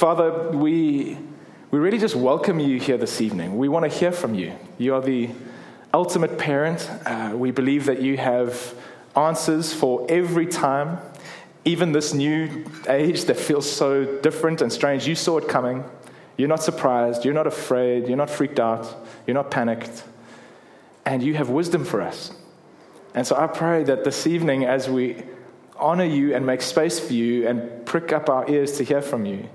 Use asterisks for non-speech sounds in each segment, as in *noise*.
Father, we, we really just welcome you here this evening. We want to hear from you. You are the ultimate parent. Uh, we believe that you have answers for every time, even this new age that feels so different and strange. You saw it coming. You're not surprised. You're not afraid. You're not freaked out. You're not panicked. And you have wisdom for us. And so I pray that this evening, as we honor you and make space for you and prick up our ears to hear from you,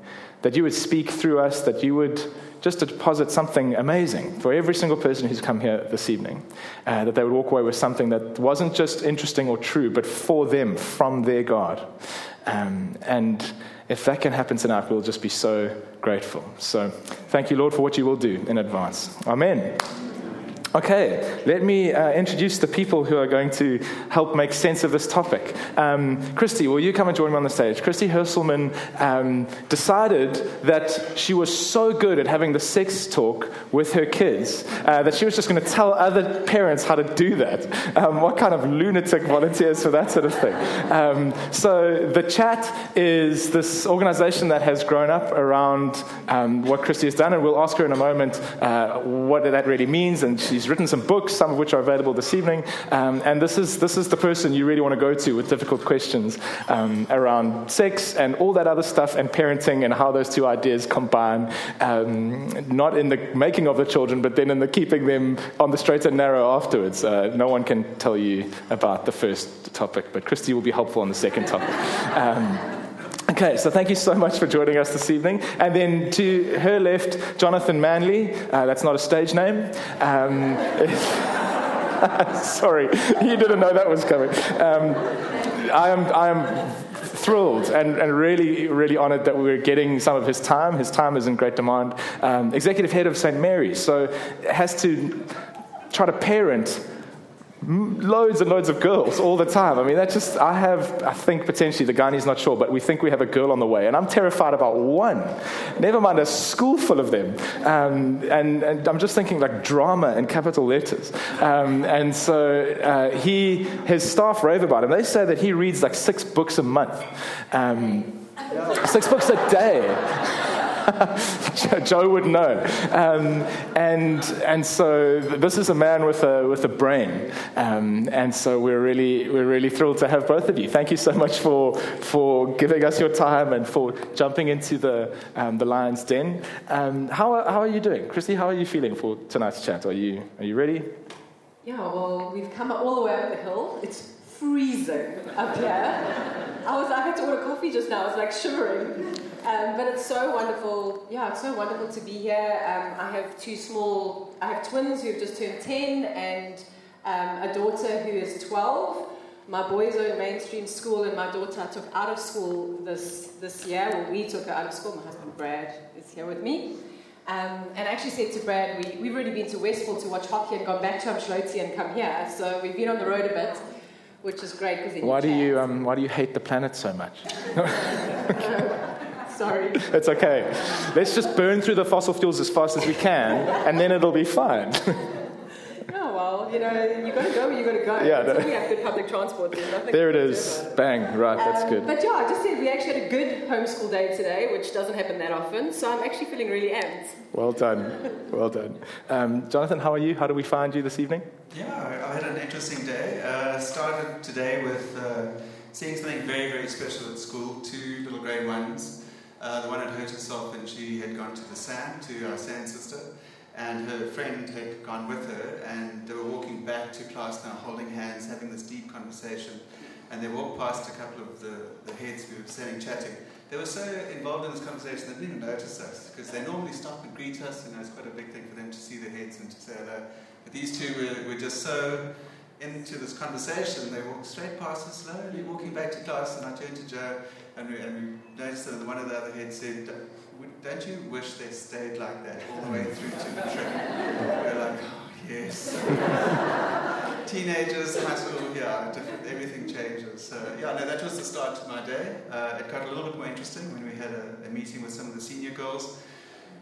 that you would speak through us, that you would just deposit something amazing for every single person who's come here this evening. Uh, that they would walk away with something that wasn't just interesting or true, but for them, from their God. Um, and if that can happen tonight, we'll just be so grateful. So thank you, Lord, for what you will do in advance. Amen. Okay, let me uh, introduce the people who are going to help make sense of this topic. Um, Christy, will you come and join me on the stage? Christy Herselman um, decided that she was so good at having the sex talk with her kids uh, that she was just going to tell other parents how to do that. Um, what kind of lunatic volunteers for that sort of thing? Um, so, the chat is this organization that has grown up around um, what Christy has done, and we'll ask her in a moment uh, what that really means, and she's He's written some books, some of which are available this evening. Um, and this is, this is the person you really want to go to with difficult questions um, around sex and all that other stuff and parenting and how those two ideas combine, um, not in the making of the children, but then in the keeping them on the straight and narrow afterwards. Uh, no one can tell you about the first topic, but Christy will be helpful on the second topic. Okay, so thank you so much for joining us this evening. And then to her left, Jonathan Manley. Uh, that's not a stage name. Um, *laughs* sorry, you didn't know that was coming. Um, I am, I am thrilled and, and really, really honored that we're getting some of his time. His time is in great demand. Um, executive head of St. Mary's, so has to try to parent loads and loads of girls all the time. I mean, that's just, I have, I think potentially, the Ghanai's not sure, but we think we have a girl on the way. And I'm terrified about one, never mind a school full of them. Um, and, and, I'm just thinking like drama in capital letters. Um, and so uh, he, his staff rave about him. They say that he reads like six books a month, um, six books a day. Joe would know. Um, and, and so this is a man with a, with a brain. Um, and so we're really, we're really thrilled to have both of you. Thank you so much for, for giving us your time and for jumping into the, um, the lion's den. Um, how, are, how are you doing? Christy, how are you feeling for tonight's chat? Are you, are you ready? Yeah, well, we've come all the way up the hill. It's freezing up here. I was I had to order coffee just now. I was like shivering. Um, but it's so wonderful. Yeah, it's so wonderful to be here. Um, I have two small. I have twins who have just turned ten, and um, a daughter who is twelve. My boys are in mainstream school, and my daughter I took out of school this this year. Well, we took her out of school. My husband Brad is here with me. Um, and I actually said to Brad, we, we've already been to Westville to watch hockey and gone back to Umdloti and come here. So we've been on the road a bit which is great why do you um, why do you hate the planet so much? *laughs* *laughs* Sorry. It's okay. Let's just burn through the fossil fuels as fast as we can, and then it'll be fine. oh well, you know, you've got to go where you got to go. Yeah. No. we have good public transport. There it is. Bang. Right. That's um, good. But yeah, I just said we actually had a good homeschool day today, which doesn't happen that often. So I'm actually feeling really amped. Well done. Well done. Um, Jonathan, how are you? How do we find you this evening? Yeah, I had an interesting day. Uh, started today with uh, seeing something very, very special at school. Two little grade ones. Uh, the one had hurt herself and she had gone to the SAN, to our SAN sister, and her friend had gone with her, and they were walking back to class now, holding hands, having this deep conversation. And they walked past a couple of the, the heads who were standing chatting. They were so involved in this conversation they didn't even notice us because they normally stop and greet us, and it's quite a big thing for them to see the heads and to say hello. But these two were, were just so into this conversation, they walked straight past us, slowly walking back to class, and I turned to Joe, and we, and we noticed that one of the other heads said, don't you wish they stayed like that all the way through to the trip? we're like, oh, yes. *laughs* Teenagers, high school, yeah, everything changes. So, yeah, no, that was the start to my day. Uh, it got a little bit more interesting when we had a, a meeting with some of the senior girls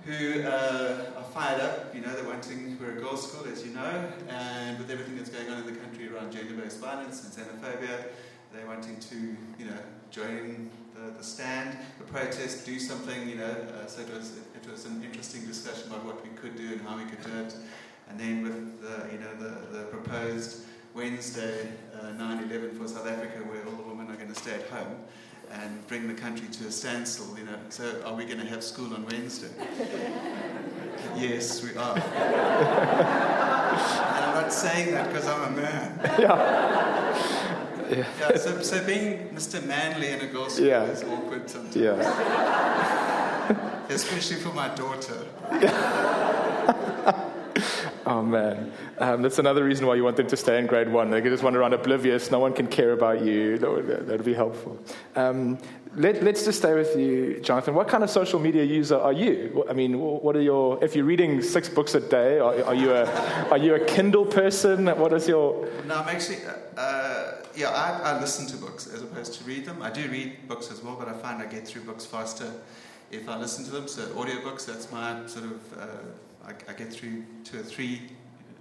who uh, are fired up. You know, they're wanting, we're a girls' school, as you know, and with everything that's going on in the country around gender based violence and xenophobia, they're wanting to, you know, join the uh, the stand, the protest, do something, you know. Uh, so it was, it was an interesting discussion about what we could do and how we could do it. And then with the, you know, the, the proposed Wednesday, uh, 9-11 for South Africa, where all the women are going to stay at home and bring the country to a standstill, you know. So are we going to have school on Wednesday? *laughs* yes, we are. *laughs* and I'm not saying that because I'm a man. Yeah. *laughs* Yeah. yeah so, so being Mr. Manly in a girl's school Yeah. is awkward sometimes. Yeah. Especially for my daughter. Oh man, um, that's another reason why you want them to stay in grade one. They just wander around oblivious. No one can care about you. That would, that would be helpful. Um, let, us just stay with you, Jonathan. What kind of social media user are you? I mean, what are your? If you're reading six books a day, are, are you a are you a Kindle person? What is your? No, I'm actually. Uh, uh, yeah, I, I listen to books as opposed to read them. I do read books as well, but I find I get through books faster if I listen to them. So audiobooks, that's my sort of. Uh, I, I, get through two or three,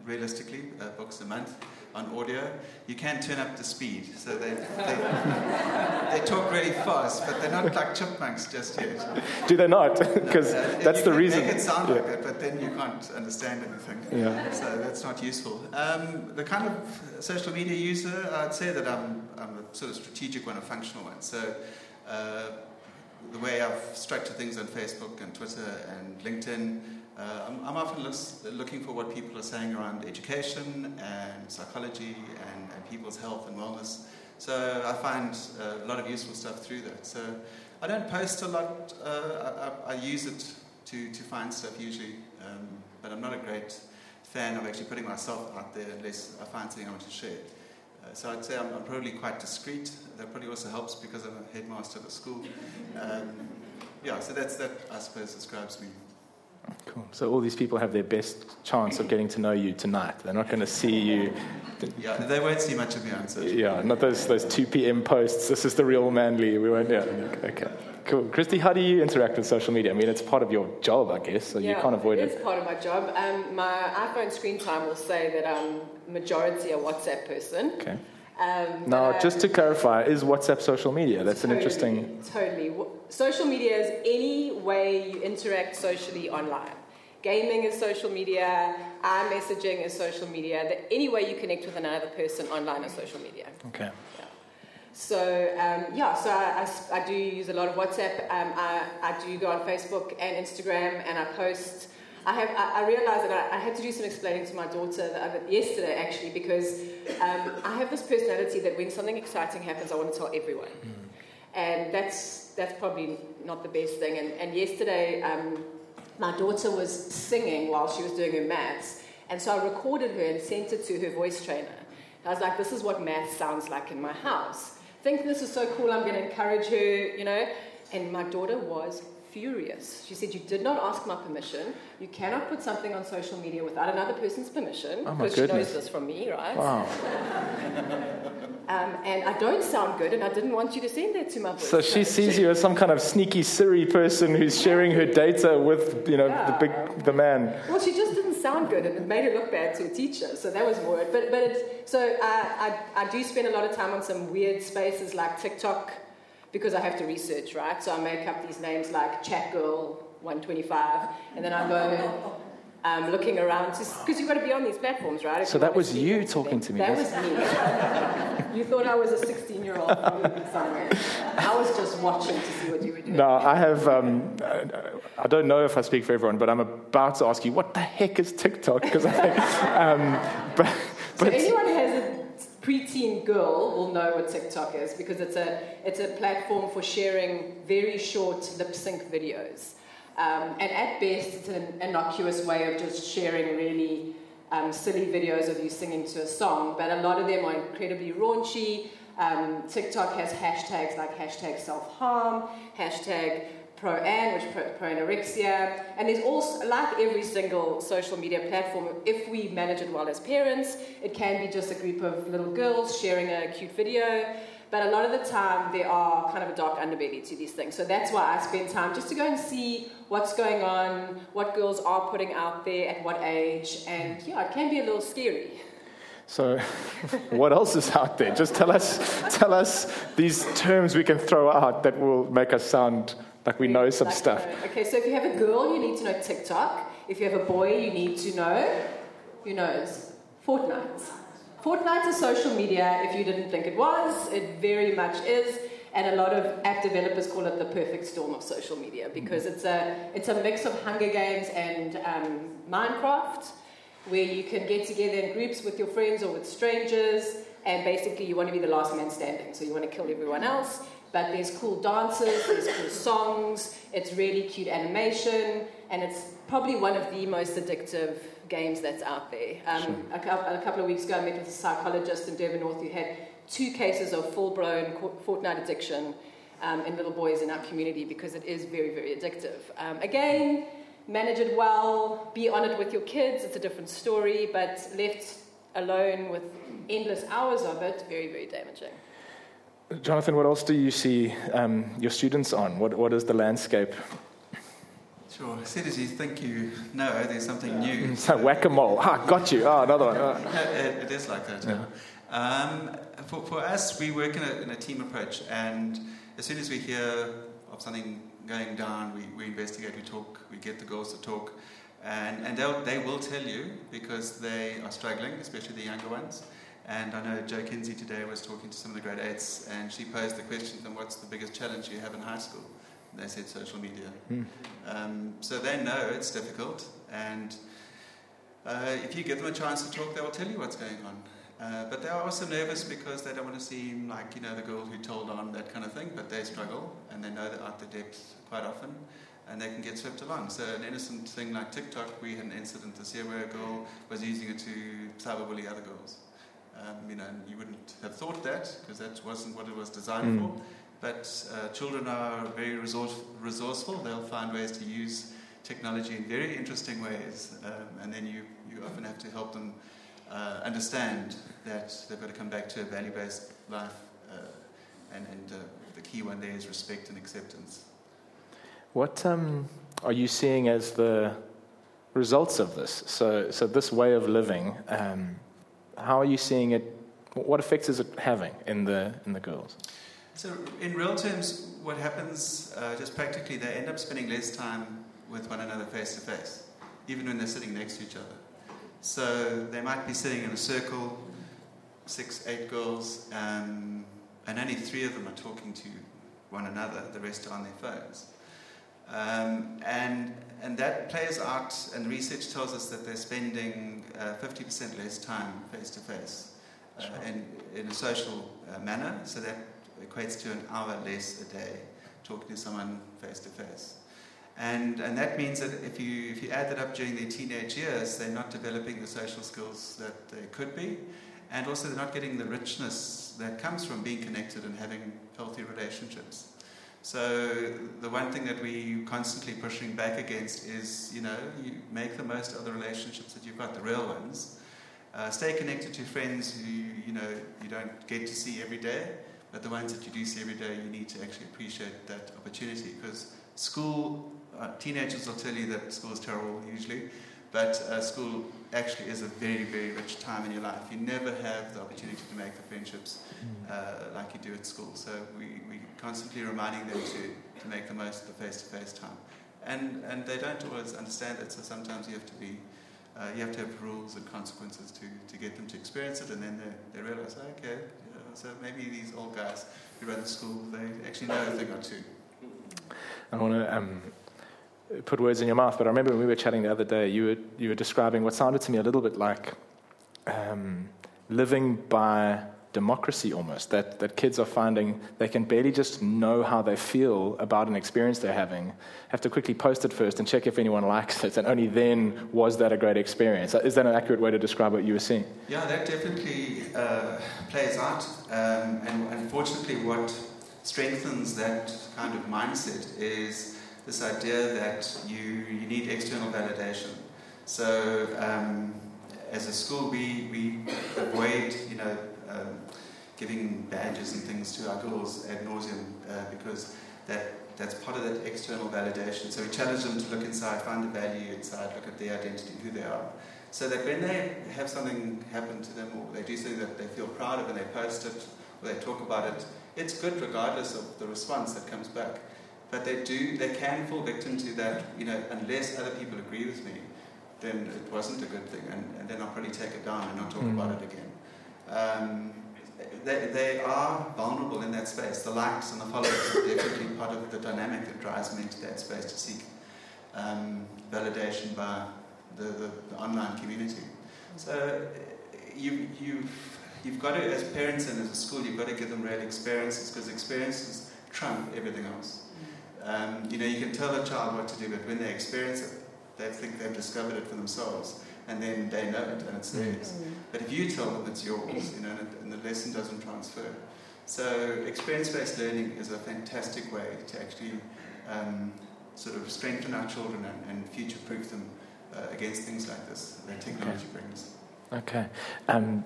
realistically, uh, books a month on audio. You can turn up the speed, so they, they, they talk really fast, but they're not like chipmunks just yet. Do they not? Because *laughs* No, that's the reason. Make it sound Yeah. like it, but then you can't understand anything. Yeah. So that's not useful. Um, the kind of social media user, I'd say that I'm, I'm a sort of strategic one, a functional one. So uh, the way I've structured things on Facebook and Twitter and LinkedIn, uh, I'm, I'm often looking for what people are saying around education and psychology and, and people's health and wellness. So I find uh, a lot of useful stuff through that. So I don't post a lot. Uh, I, I, I use it to, to find stuff usually, um, but I'm not a great fan of actually putting myself out there unless I find something I want to share. Uh, so I'd say I'm, I'm probably quite discreet. That probably also helps because I'm a headmaster of a school. Um, yeah, so that's that. I suppose describes me. Cool. So all these people have their best chance of getting to know you tonight. They're not going to see you. Yeah, they won't see much of me on social. Yeah, not those those two p.m. posts. This is the real manly. We won't. Yeah. Okay. Cool. Christy, how do you interact with social media? I mean, it's part of your job, I guess, so you can't avoid it. it. It is part of my job. Um, my iPhone screen time will say that I'm majority a WhatsApp person. Okay. Um, Now, just to clarify, is WhatsApp social media? That's an interesting. Totally. Social media is any way you interact socially online. Gaming is social media. iMessaging is social media. The, any way you connect with another person online is social media. Okay. Yeah. So um, yeah, so I do use a lot of WhatsApp. Um, I, I do go on Facebook and Instagram, and I post. I have I, I realized that I, I had to do some explaining to my daughter the other, yesterday actually because um, I have this personality that when something exciting happens, I want to tell everyone, and that's that's probably not the best thing. And, and yesterday, um, my daughter was singing while she was doing her maths, and so I recorded her and sent it to her voice trainer. I was like, this is what math sounds like in my house. Think this is so cool, I'm going to encourage her, you know. And my daughter was furious. She said, You did not ask my permission. You cannot put something on social media without another person's permission. Oh my because she knows this from me, right? Wow. *laughs* Um, and I don't sound good, and I didn't want you to send that to my voice So she sees you as some kind of sneaky Siri person who's sharing her data with, you know, the big, the man. Well, she just didn't sound good, and it made her look bad to a teacher. So that was it. But but it's so I, I I do spend a lot of time on some weird spaces like TikTok because I have to research, right? So I make up these names like Chat Girl 125, and then I go. Um, looking around, because you've got to be on these platforms, right? If So that was you talking to me, That was me. *laughs* you thought I was a 16 year old somewhere. I was just watching to see what you were doing. Now, I have, um, I don't know if I speak for everyone, but I'm about to ask you, what the heck is TikTok? Because I think, *laughs* um, but, So anyone who has a preteen girl will know what TikTok is because it's a it's a platform for sharing very short lip sync videos. Um, and at best, it's an innocuous way of just sharing really um, silly videos of you singing to a song. But a lot of them are incredibly raunchy. Um, TikTok has hashtags like hashtag self harm, hashtag pro an, which pro, pro anorexia, and there's also like every single social media platform. If we manage it well as parents, it can be just a group of little girls sharing a cute video. But a lot of the time, there are kind of a dark underbelly to these things. So that's why I spend time just to go and see what's going on, what girls are putting out there, at what age, and yeah, it can be a little scary. So, *laughs* what else is out there? Just tell us, tell us these terms we can throw out that will make us sound like we know some Like, stuff. Okay, so if you have a girl, you need to know TikTok. If you have a boy, you need to know, who knows, Fortnite. Fortnite is social media. If you didn't think it was, it very much is. And a lot of app developers call it the perfect storm of social media because it's a, it's a mix of Hunger Games and um, Minecraft, where you can get together in groups with your friends or with strangers, and basically you want to be the last man standing, so you want to kill everyone else. But there's cool dances, there's cool *laughs* songs, it's really cute animation, and it's probably one of the most addictive games that's out there. Um, a, a couple of weeks ago, I met with a psychologist in Durban North who had two cases of full blown Fortnite addiction um, in little boys in our community because it is very, very addictive. Um, again, manage it well, be on it with your kids, it's a different story, but left alone with endless hours of it, very, very damaging. Jonathan, what else do you see um, your students on? What, what is the landscape? Sure. As soon as you think you know, there's something new. *laughs* It's like whack a mole. Ah, got you. Ah, another one. Ah. *laughs* It, it is like that. Um, for, for us, we work in a, in a team approach, and as soon as we hear of something going down, we, we investigate, we talk, we get the girls to talk, and, and they will tell you because they are struggling, especially the younger ones. And I know Jo Kinsey today was talking to some of the grade eights, and she posed the question, then what's the biggest challenge you have in high school? And they said social media. Um, so they know it's difficult, and uh, if you give them a chance to talk, they will tell you what's going on. Uh, but they are also nervous because they don't want to seem like, you know, the girl who told on, that kind of thing, but they struggle and they know they're out the depths quite often and they can get swept along. So, an innocent thing like TikTok, we had an incident this year where a girl was using it to cyberbully other girls. Um, you know, you wouldn't have thought that because that wasn't what it was designed Mm. for. But uh, children are very resource- resourceful, they'll find ways to use technology in very interesting ways, um, and then you, you often have to help them uh, understand that they've got to come back to a value based life, uh, and, and uh, the key one there is respect and acceptance. What um, are you seeing as the results of this? So, so this way of living, um, how are you seeing it? What effects is it having in the in the girls? So, in real terms, what happens, uh, just practically, they end up spending less time with one another face to face, even when they're sitting next to each other. So, they might be sitting in a circle, six, eight girls, um, and only three of them are talking to one another, the rest are on their phones. Um, and, and that plays out, and research tells us that they're spending uh, 50% less time face to face in in a social uh, manner, so that equates to an hour less a day talking to someone face to face. And, and that means that if you, if you add that up during their teenage years, they're not developing the social skills that they could be, and also they're not getting the richness that comes from being connected and having healthy relationships. So the one thing that we're constantly pushing back against is, you know, you make the most of the relationships that you've got, the real ones. Uh, stay connected to friends who, you know, you don't get to see every day, but the ones that you do see every day, you need to actually appreciate that opportunity because school, uh, teenagers will tell you that school is terrible usually, but uh, school actually is a very, very rich time in your life. You never have the opportunity to make the friendships uh, like you do at school. So we, we constantly reminding them to, to make the most of the face-to-face time. And, and they don't always understand it, so sometimes you have to be, uh, you have to have rules and consequences to, to get them to experience it, and then they, they realize, okay, yeah, so maybe these old guys who run the school, they actually know a thing or two. I want to um, put words in your mouth, but I remember when we were chatting the other day, you were, you were describing what sounded to me a little bit like um, living by democracy almost, that, that kids are finding they can barely just know how they feel about an experience they're having, have to quickly post it first and check if anyone *laughs* likes it, and only then was that a great experience. Is that an accurate way to describe what you were seeing? Yeah, that definitely uh, plays out. Um, and unfortunately, what strengthens that kind of mindset is this idea that you, you need external validation. So, um, as a school, we, we avoid, you know, um, giving badges and things to our girls ad nauseum uh, because that, that's part of that external validation. So we challenge them to look inside, find the value inside, look at their identity, who they are. So that when they have something happen to them or they do something that they feel proud of and they post it or they talk about it, it's good regardless of the response that comes back. But they do, they can fall victim to that, you know, unless other people agree with me, then it wasn't a good thing, and, and then I'll probably take it down and not talk mm. about it again. Um, they, they are vulnerable in that space. The likes and the followers are definitely part of the dynamic that drives them into that space to seek um, validation by the, the, the, online community. So you, you've, you've got to, as parents and as a school, you've got to give them real experiences because experiences trump everything else. Um, you know, you can tell a child what to do, but when they experience it, they think they've discovered it for themselves and then they know it and it's theirs. Mm. But if you tell them it's yours, you know, and, and the lesson doesn't transfer. So experience-based learning is a fantastic way to actually um, sort of strengthen our children and, and future-proof them uh, against things like this that technology okay. brings. Okay. Um,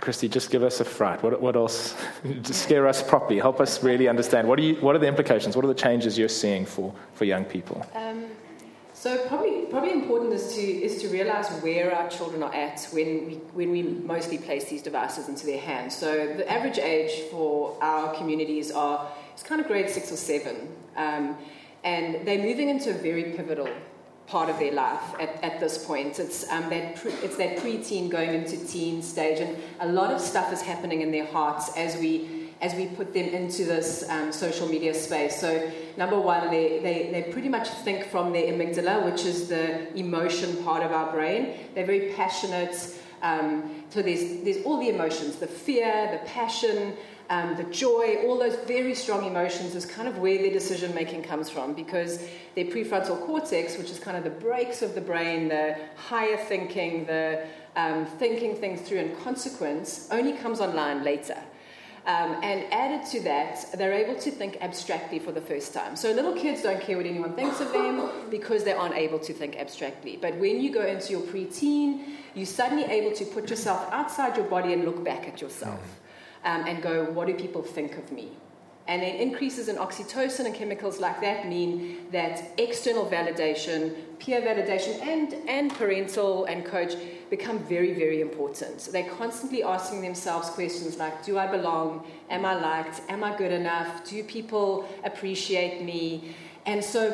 Christy, just give us a fright. What, what else? *laughs* just scare us properly. Help us really understand. What are, you, what are the implications? What are the changes you're seeing for, for young people? Um, so probably probably important is to is to realize where our children are at when we when we mostly place these devices into their hands. So the average age for our communities are it's kind of grade six or seven, um, and they're moving into a very pivotal part of their life at, at this point. It's um, that pre, it's that preteen going into teen stage, and a lot of stuff is happening in their hearts as we as we put them into this um, social media space. So, number one, they, they, they pretty much think from their amygdala, which is the emotion part of our brain. They're very passionate. Um, so, there's, there's all the emotions the fear, the passion, um, the joy, all those very strong emotions is kind of where their decision making comes from because their prefrontal cortex, which is kind of the brakes of the brain, the higher thinking, the um, thinking things through and consequence, only comes online later. Um, and added to that, they're able to think abstractly for the first time. So little kids don't care what anyone thinks of them because they aren't able to think abstractly. But when you go into your preteen, you're suddenly able to put yourself outside your body and look back at yourself um, and go, what do people think of me? And then increases in oxytocin and chemicals like that mean that external validation, peer validation, and, and parental and coach become very, very important. So they're constantly asking themselves questions like Do I belong? Am I liked? Am I good enough? Do people appreciate me? And so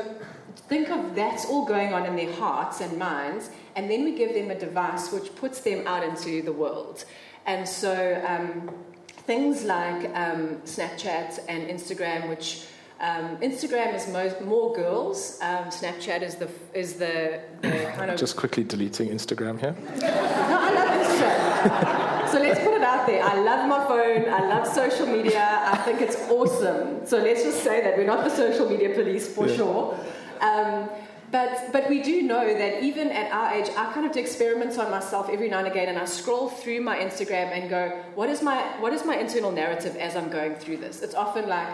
think of that's all going on in their hearts and minds, and then we give them a device which puts them out into the world. And so um, things like um, Snapchat and Instagram, which um, Instagram is most, more girls. Um, Snapchat is the is the, the *coughs* kind of just quickly deleting Instagram here. no, I love Instagram. so let's put it out there. I love my phone. I love social media. I think it's awesome. So let's just say that we're not the social media police for yeah. sure. Um, but, but we do know that even at our age, I kind of do experiments on myself every now and again, and I scroll through my Instagram and go, what is my, what is my internal narrative as I'm going through this? It's often like,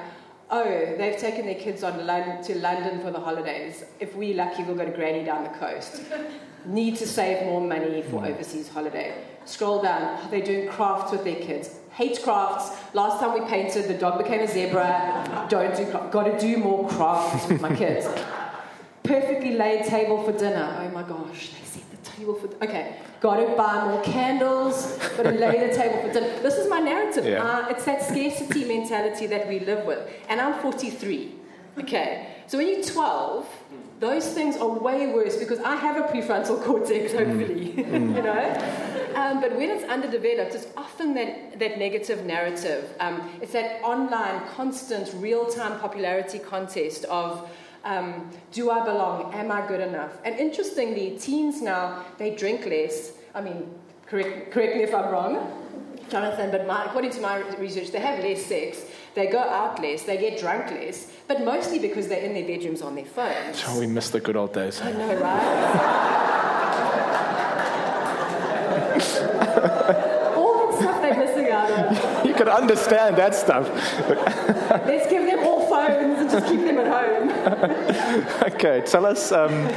oh, they've taken their kids on to London for the holidays. If we're lucky, we'll go to Granny down the coast. *laughs* Need to save more money for hmm. overseas holiday. Scroll down, they're doing crafts with their kids. Hate crafts. Last time we painted, the dog became a zebra. Don't do crafts. Got to do more crafts with my kids *laughs* perfectly laid table for dinner. Oh my gosh, they set the table for. Okay, got to buy more candles. Got to lay the table for dinner. This is my narrative. Yeah. Uh, it's that scarcity mentality that we live with. And I'm 43. Okay, so when you're 12, those things are way worse because I have a prefrontal *laughs* cortex, mm. hopefully, *laughs* mm. you know. Um, but when it's underdeveloped, it's often that, that negative narrative. Um, it's that online, constant, real-time popularity contest of um, do I belong? Am I good enough? And interestingly, teens now, they drink less. I mean, correct, correct me if I'm wrong, Jonathan, but my, according to my research, they have less sex, they go out less, they get drunk less, but mostly because they're in their bedrooms on their phones. Oh, we miss the good old days. I know, right? *laughs* all the stuff they're missing out on. You can understand that stuff. Let's give them all phones and just keep them at home. *laughs* okay, tell us. Um,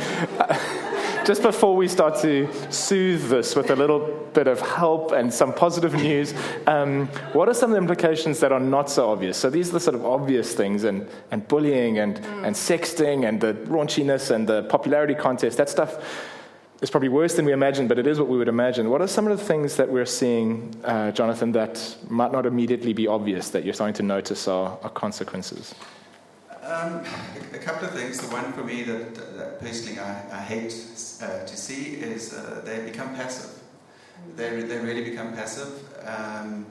just before we start to soothe this with a little bit of help and some positive news, um, what are some of the implications that are not so obvious? So these are the sort of obvious things, and, and bullying and, and sexting and the raunchiness and the popularity contest, that stuff is probably worse than we imagined, but it is what we would imagine. What are some of the things that we're seeing, uh, Jonathan, that might not immediately be obvious that you're starting to notice are, are consequences? Um, a, a, couple of things. The one for me that, that personally I, I hate uh, to see is uh, they become passive. They, they really become passive. Um,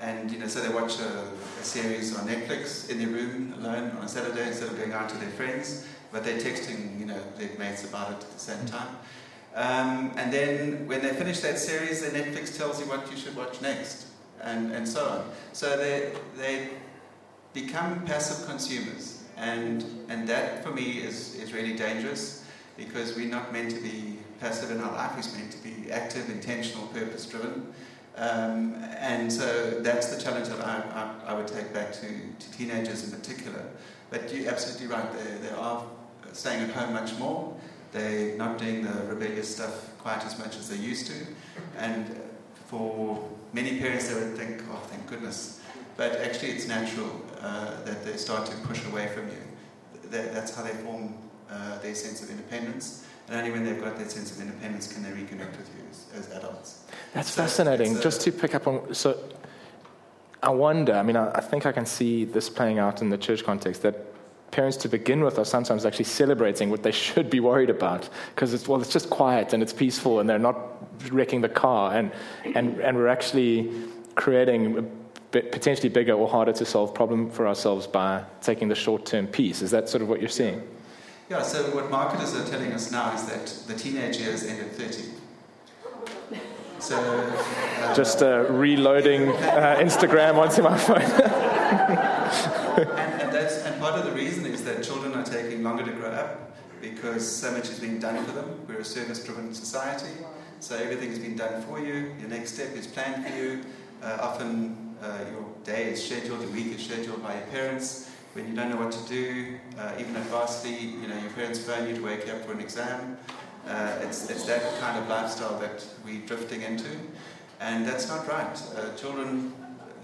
and you know, so they watch a, a, series on Netflix in their room alone on a Saturday instead of going out to their friends, but they're texting, you know, their mates about it at the same time. Um, and then when they finish that series, then Netflix tells you what you should watch next, and, and so on. So they, they become passive consumers. And, and that, for me, is, is really dangerous because we're not meant to be passive in our life. We're meant to be active, intentional, purpose driven. Um, and so that's the challenge that I, I, I, would take back to, to teenagers in particular. But you're absolutely right, they, they are staying at home much more. They're not doing the rebellious stuff quite as much as they used to. And for many parents, they would think, oh, thank goodness. But actually, it's natural uh, that they start to push away from you. That, that's how they form uh, their sense of independence. And only when they've got that sense of independence can they reconnect with you as, as adults. That's so fascinating. Just to pick up on, so I wonder, I mean, I, I think I can see this playing out in the church context that parents to begin with are sometimes actually celebrating what they should be worried about because it's well it's just quiet and it's peaceful and they're not wrecking the car. And and and we're actually creating a potentially bigger or harder to solve problem for ourselves by taking the short-term peace is that sort of what you're seeing? Yeah so what marketers are telling us now is that the teenage years end at 30 so uh, just uh, reloading uh, instagram onto my phone *laughs* and, and, that's, and part of the reason is that children are taking longer to grow up because so much is being done for them. We're a service driven society, so everything has been done for you. Your next step is planned for you. Uh, often uh, your day is scheduled, your week is scheduled by your parents. When you don't know what to do, uh, even at varsity, you know, your parents phone you to wake you up for an exam. Uh, it's, it's that kind of lifestyle that we're drifting into, and that's not right. Uh, children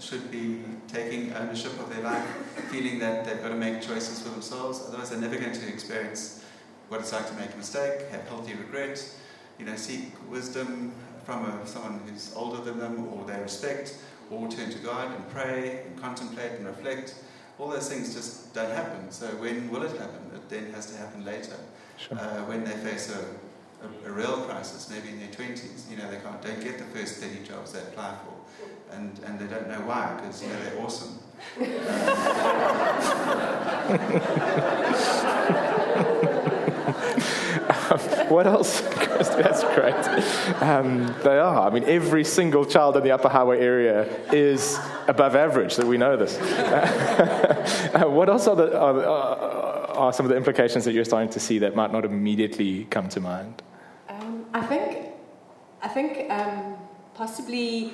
should be taking ownership of their life, feeling that they've got to make choices for themselves. Otherwise, they're never going to experience what it's like to make a mistake, have healthy regret, you know, seek wisdom from a, someone who's older than them or they respect, or turn to God and pray and contemplate and reflect. All those things just don't happen. So when will it happen? It then has to happen later, sure. uh, when they face a, a, a, real crisis, maybe in their 20s. You know, they can't, don't get the first 30 jobs they apply for and, and they don't know why because you know they're *laughs* awesome. um, *laughs* what else? *laughs* That's great. Um, they are. I mean, every single child in the Upper Highway area is above average. That we know this. uh, what else are, the, are, are, some of the implications that you're starting to see that might not immediately come to mind? Um, I think, I think um, possibly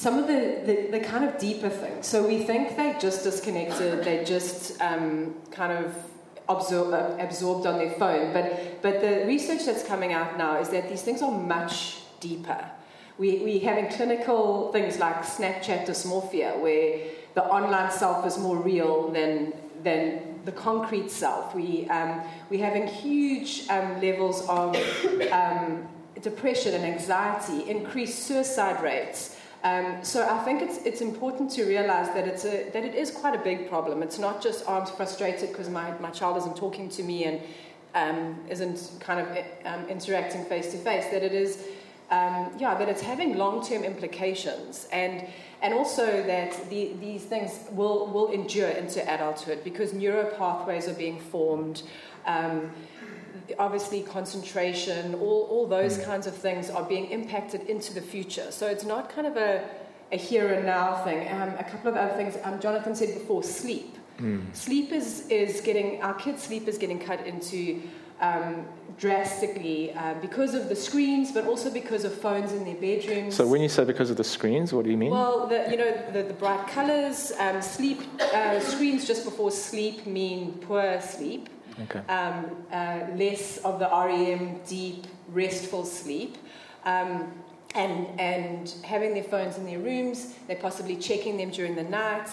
some of the, the, the, kind of deeper things. So we think they're just disconnected, they're just um, kind of absor- uh, absorbed on their phone. But, but the research that's coming out now is that these things are much deeper. We, we having clinical things like Snapchat dysmorphia, where the online self is more real than, than the concrete self. We, um, we're having huge um, levels of *coughs* um, depression and anxiety, increased suicide rates. Um, so I think it's, it's important to realize that, it's a, that it is quite a big problem. It's not just, oh, I'm frustrated because my, my child isn't talking to me and um, isn't kind of um, interacting face to face, that it is, um, yeah, that it's having long term implications. And, and also that the, these things will, will endure into adulthood because neural pathways are being formed. Um, obviously concentration, all, all those mm. kinds of things are being impacted into the future. So it's not kind of a, a here and now thing. Um, a couple of other things, um, Jonathan said before, sleep. Mm. Sleep is, is getting, our kids' sleep is getting cut into um, drastically uh, because of the screens, but also because of phones in their bedrooms. So when you say because of the screens, what do you mean? Well, the, you know, the, the bright colors, um, sleep, uh, screens just before sleep mean poor sleep. Okay. um, uh, less of the REM, deep, restful sleep. Um, and, and having their phones in their rooms, they're possibly checking them during the night,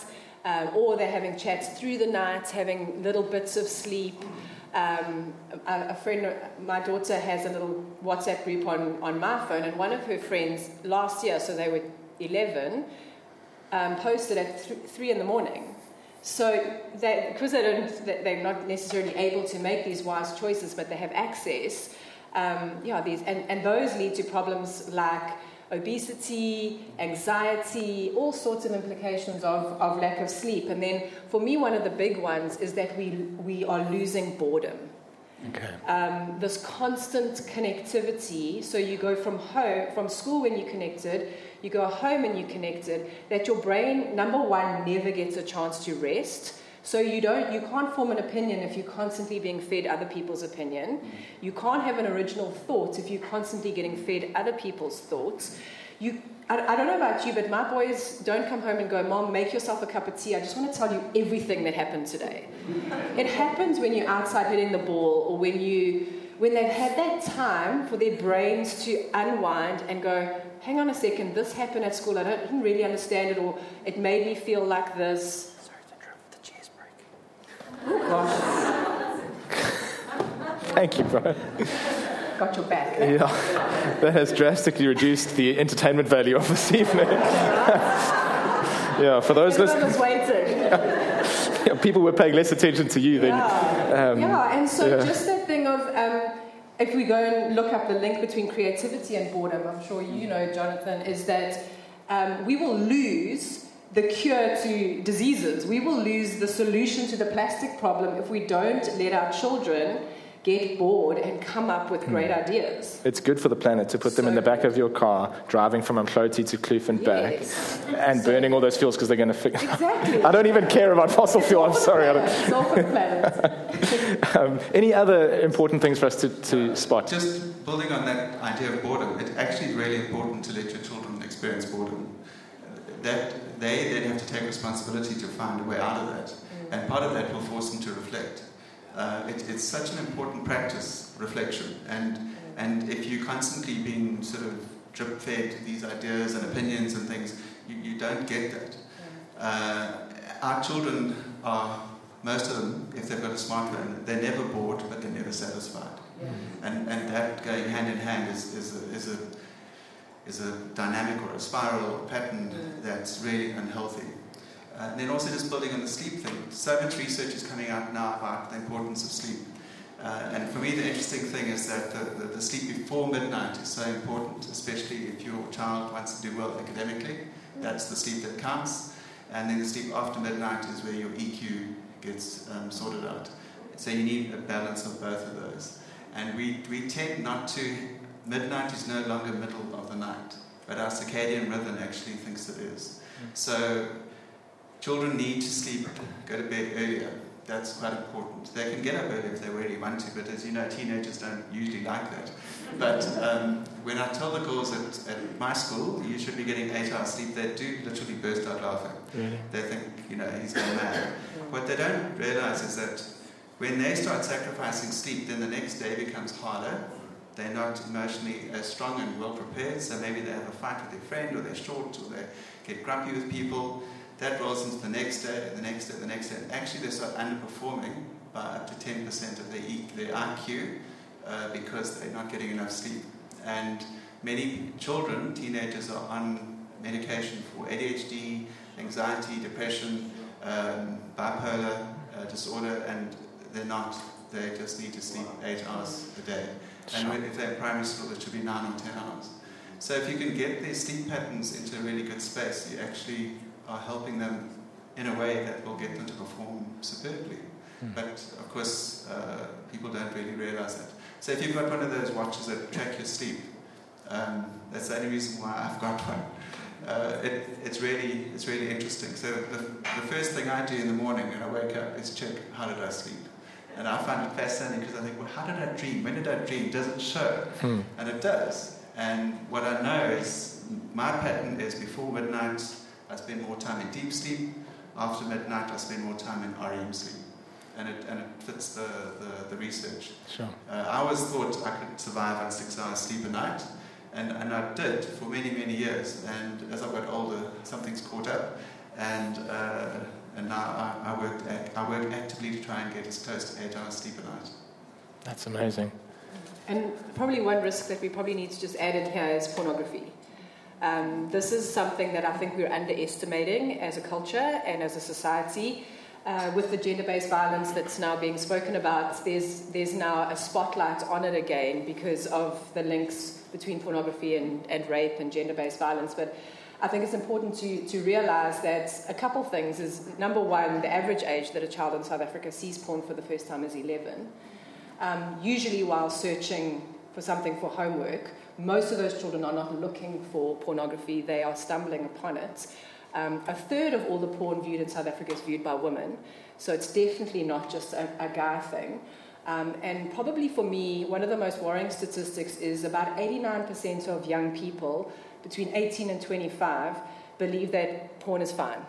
um, or they're having chats through the night, having little bits of sleep. Um, a, a friend, my daughter has a little WhatsApp group on, on my phone, and one of her friends last year, so they were 11, um, posted at th- 3 in the morning. So, they, because they don't, they- they're not necessarily able to make these wise choices, but they have access, um, yeah, these, and, and those lead to problems like obesity, anxiety, all sorts of implications of, of lack of sleep. And then for me, one of the big ones is that we, we are losing boredom. Okay. Um, this constant connectivity, so you go from home, from school when you're connected, you go home and you're connected, that your brain, number one, never gets a chance to rest. So you don't, you can't form an opinion if you're constantly being fed other people's opinion. You can't have an original thought if you're constantly getting fed other people's thoughts. You, I, I don't know about you, but my boys don't come home and go, Mom, make yourself a cup of tea. I just want to tell you everything that happened today. it happens when you're outside hitting the ball or when you when they've had that time for their brains to unwind and go, hang on a second, this happened at school, I don't, didn't really understand it, or it made me feel like this. Sorry to interrupt the chairs break. Oh gosh, Thank you, bro. got your back. Yeah, that has drastically reduced the entertainment value of this evening. *laughs* yeah, for those Everyone listening, was waiting. *laughs* yeah, people were paying less attention to you than. Yeah, Um, yeah. and so yeah. just that thing of um, if we go and look up the link between creativity and boredom, I'm sure you know, Jonathan, is that um, we will lose the cure to diseases. We will lose the solution to the plastic problem if we don't let our children get bored and come up with great Hmm. ideas. It's good for the planet to put them in the back of your car, driving from Umhloti to Kloof and back, Yes. and burning all those fuels because they're going to fix. Exactly. *laughs* I don't even care about fossil fuel. I'm sorry. I don't. It's all for the planet. *laughs* Um, any other important things for us to, to spot? Just building on that idea of boredom, it's actually really important to let your children experience boredom. That they then have to take responsibility to find a way out of that, and part of that will force them to reflect. Uh, it, it's such an important practice, reflection, and and if you're constantly being sort of drip fed these ideas and opinions and things, you, you don't get that. Uh, our children are, most of them, if they've got a smartphone, they're never bored, but they're never satisfied. And, and that going hand in hand is, is, a, is, a, is a dynamic or a spiral or pattern that's really unhealthy. Uh, and then also just building on the sleep thing. So much research is coming out now about the importance of sleep. Uh, and for me, the interesting thing is that the, the, the sleep before midnight is so important, especially if your child wants to do well academically. That's the sleep that counts. And then the sleep after midnight is where your EQ gets um, sorted out. So you need a balance of both of those. And we, we tend not to, midnight is no longer middle of the night, but our circadian rhythm actually thinks it is. So children need to sleep, go to bed earlier. That's quite important. They can get up early if they really want to, but as you know, teenagers don't usually like that. But um, when I tell the girls at, at my school, you should be getting eight hours sleep, they do literally burst out laughing. Really? They think, you know, he's gone mad. What they don't realize is that when they start sacrificing sleep, then the next day becomes harder. They're not emotionally as strong and well prepared, so maybe they have a fight with their friend, or they're short, or they get grumpy with people. That rolls into the next day, the next day, the next day. And actually, they start underperforming by up to 10% of their, e- their IQ uh, because they're not getting enough sleep. And many children, teenagers, are on medication for ADHD, anxiety, depression, um, bipolar uh, disorder, and they're not. They just need to sleep eight hours a day. And when- if they're in primary school, it should be nine or ten hours. So if you can get their sleep patterns into a really good space, you actually are helping them in a way that will get them to perform superbly. Hmm. But of course, uh, people don't really realize that. So if you've got one of those watches that track your sleep, um, that's the only reason why I've got one. Uh, it, it's really it's really interesting. So the, the first thing I do in the morning when I wake up is check how did I sleep, and I find it fascinating because I think, well, how did I dream? When did I dream? Does it show? Hmm. And it does. And what I know is my pattern is before midnight, I spend more time in deep sleep. After midnight, I spend more time in REM sleep. and it, and it fits the, the, the research. Sure. Uh, I always thought I could survive on six hours sleep a night, and, and I did for many, many years. And as I got older, something's caught up, and, uh, and now I, I, work, I work actively to try and get as close to eight hours sleep a night. That's amazing. And probably one risk that we probably need to just add in here is pornography. Um, this is something that I think we're underestimating as a culture and as a society. Uh, with the gender-based violence that's now being spoken about, there's there's now a spotlight on it again because of the links between pornography and, and rape and gender-based violence. But I think it's important to, to realize that a couple things is number one, the average age that a child in South Africa sees porn for the first time is 11. Um, usually, while searching for something for homework, most of those children are not looking for pornography, they are stumbling upon it. Um, a third of all the porn viewed in South Africa is viewed by women, so it's definitely not just a, a guy thing. Um, and probably for me, one of the most worrying statistics is about 89% of young people between 18 and 25 believe that porn is fine.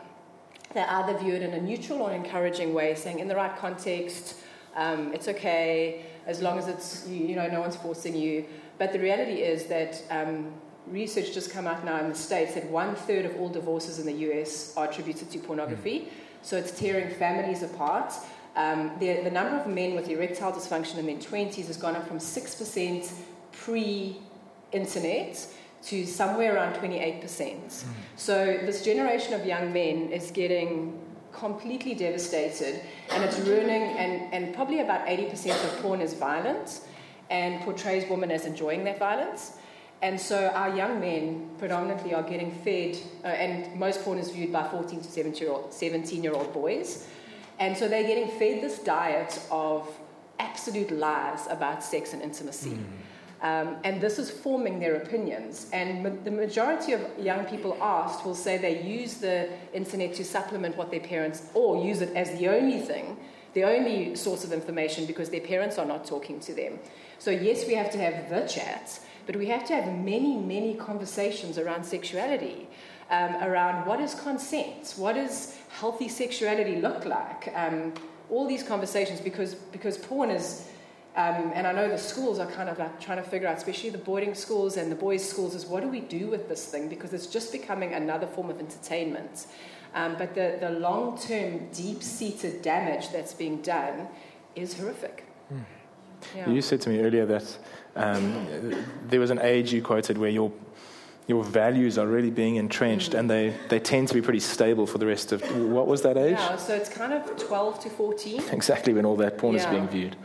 They either view it in a neutral or encouraging way, saying in the right context, um, it's okay, as long as it's, you, you, know, no one's forcing you. But the reality is that um, research just come out now in the States that one third of all divorces in the US are attributed to pornography. Mm. So it's tearing families apart. Um, the, the number of men with erectile dysfunction in their 20s has gone up from 6% pre internet to somewhere around 28%. Mm. So this generation of young men is getting completely devastated and it's ruining, and, and probably about 80% of porn is violent and portrays women as enjoying that violence. And so our young men predominantly are getting fed, uh, and most porn is viewed by 14 to 17 year, old, 17 year old boys. And so they're getting fed this diet of absolute lies about sex and intimacy. Mm. Um, and this is forming their opinions. And ma- the majority of young people asked will say they use the internet to supplement what their parents, or use it as the only thing, the only source of information because their parents are not talking to them. So, yes, we have to have the chats, but we have to have many, many conversations around sexuality. Um, around what is consent, what does healthy sexuality look like, um, all these conversations because because porn is um, and I know the schools are kind of like trying to figure out, especially the boarding schools and the boys' schools, is what do we do with this thing? Because it's just becoming another form of entertainment. Um, but the, the long term, deep seated damage that's being done is horrific. Yeah. You said to me earlier that um, there was an age you quoted where your your values are really being entrenched mm. and they, they tend to be pretty stable for the rest of what was that age yeah so it's kind of 12 to 14 exactly when all that porn yeah. is being viewed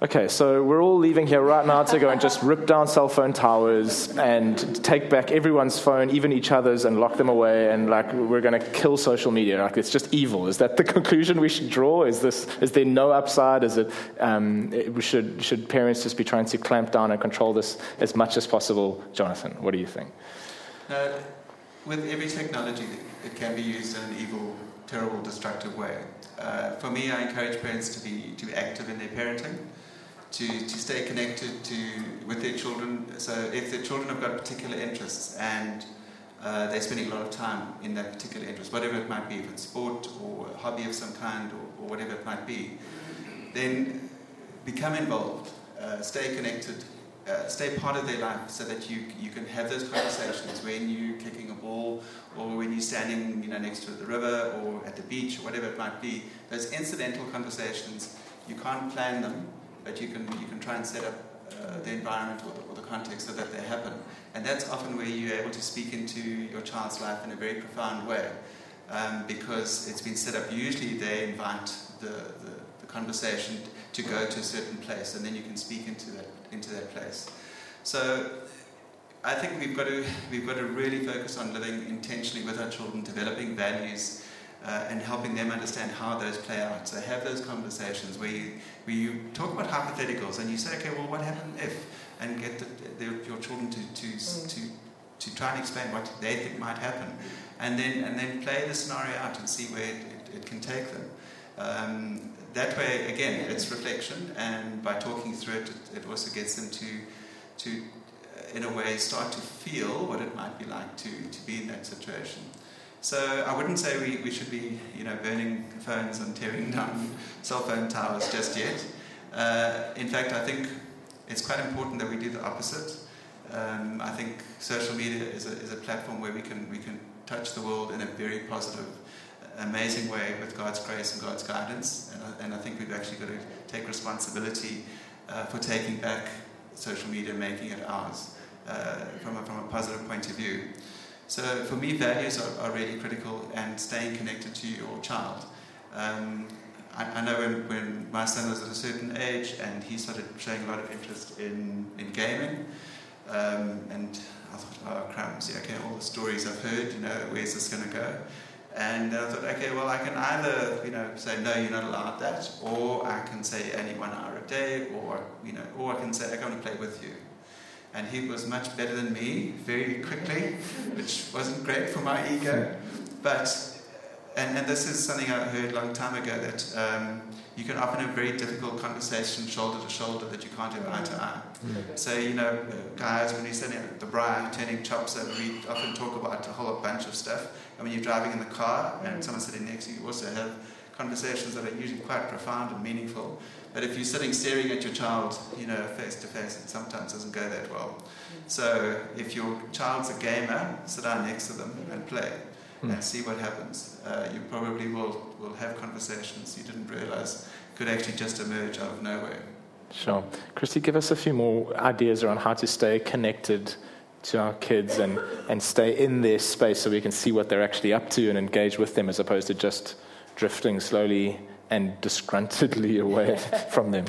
Okay, so we're all leaving here right now to go and just rip down cell phone towers and take back everyone's phone, even each other's, and lock them away. And like we're going to kill social media. Like it's just evil. Is that the *laughs* conclusion we should draw? Is this? Is there no upside? Is it? Um, it should should parents just be trying to clamp down and control this as much as possible? Jonathan, what do you think? Uh, with every technology, it can be used in an evil, terrible, destructive way. Uh, for me, I encourage parents to be to be active in their parenting to, to stay connected to with their children. So if their children have got particular interests and uh, they're spending a lot of time in that particular interest, whatever it might be, if it's sport or a hobby of some kind or, or whatever it might be, then become involved, uh, stay connected, uh, stay part of their life so that you, you can have those conversations when you're kicking a ball or when you're standing you know, next to the river or at the beach or whatever it might be. Those incidental conversations, you can't plan them, but you can, you can try and set up uh, the environment or the, or the, context so that they happen. And that's often where you're able to speak into your child's life in a very profound way um, because it's been set up. Usually they invite the, the, the, conversation to go to a certain place and then you can speak into that, into that place. So I think we've got, to, we've got to really focus on living intentionally with our children, developing values uh, and helping them understand how those play out. So have those conversations where you, where you talk about hypotheticals and you say, okay, well, what happened if? And get the, the, your children to, to, mm. to, to try and explain what they think might happen. And then, and then play the scenario out and see where it, it, it can take them. Um, that way, again, it's reflection, and by talking through it, it, it also gets them to, to, uh, in a way, start to feel what it might be like to, to be in that situation. So I wouldn't say we, we should be, you know, burning phones and tearing *laughs* down cell phone towers just yet. Uh, in fact, I think it's quite important that we do the opposite. Um, I think social media is a, is a platform where we can, we can touch the world in a very positive, amazing way with God's grace and God's guidance. And I, and I think we've actually got to take responsibility uh, for taking back social media, making it ours uh, from, a, from a positive point of view. So for me, values are, are really critical and staying connected to your child. Um, I, know when, when my son was at a certain age and he started showing a lot of interest in, in gaming, um, and I thought, oh crumbs, yeah, okay, all the stories I've heard, you know, where's this going to go? And I thought, okay, well, I can either, you know, say, no, you're not allowed that, or I can say only one hour a day, or, you know, or I can say, I want to play with you and he was much better than me very quickly, which wasn't great for my ego. But and, and this is something I heard a long time ago that um, you can often have very difficult conversation shoulder to shoulder that you can't have eye to eye. So, you know, guys, when you're sitting at the braai turning chops over, we often talk about a whole bunch of stuff. And when you're driving in the car and mm. someone's sitting next to you, you also have conversations that are usually quite profound and meaningful. But if you're sitting staring at your child, you know, face to face, it sometimes doesn't go that well. So if your child's a gamer, sit down next to them and play mm. and see what happens. Uh, you probably will, will have conversations you didn't realize could actually just emerge out of nowhere. Sure. Christy, give us a few more ideas around how to stay connected to our kids and, and stay in their space so we can see what they're actually up to and engage with them as opposed to just drifting slowly and disgruntledly away *laughs* from them?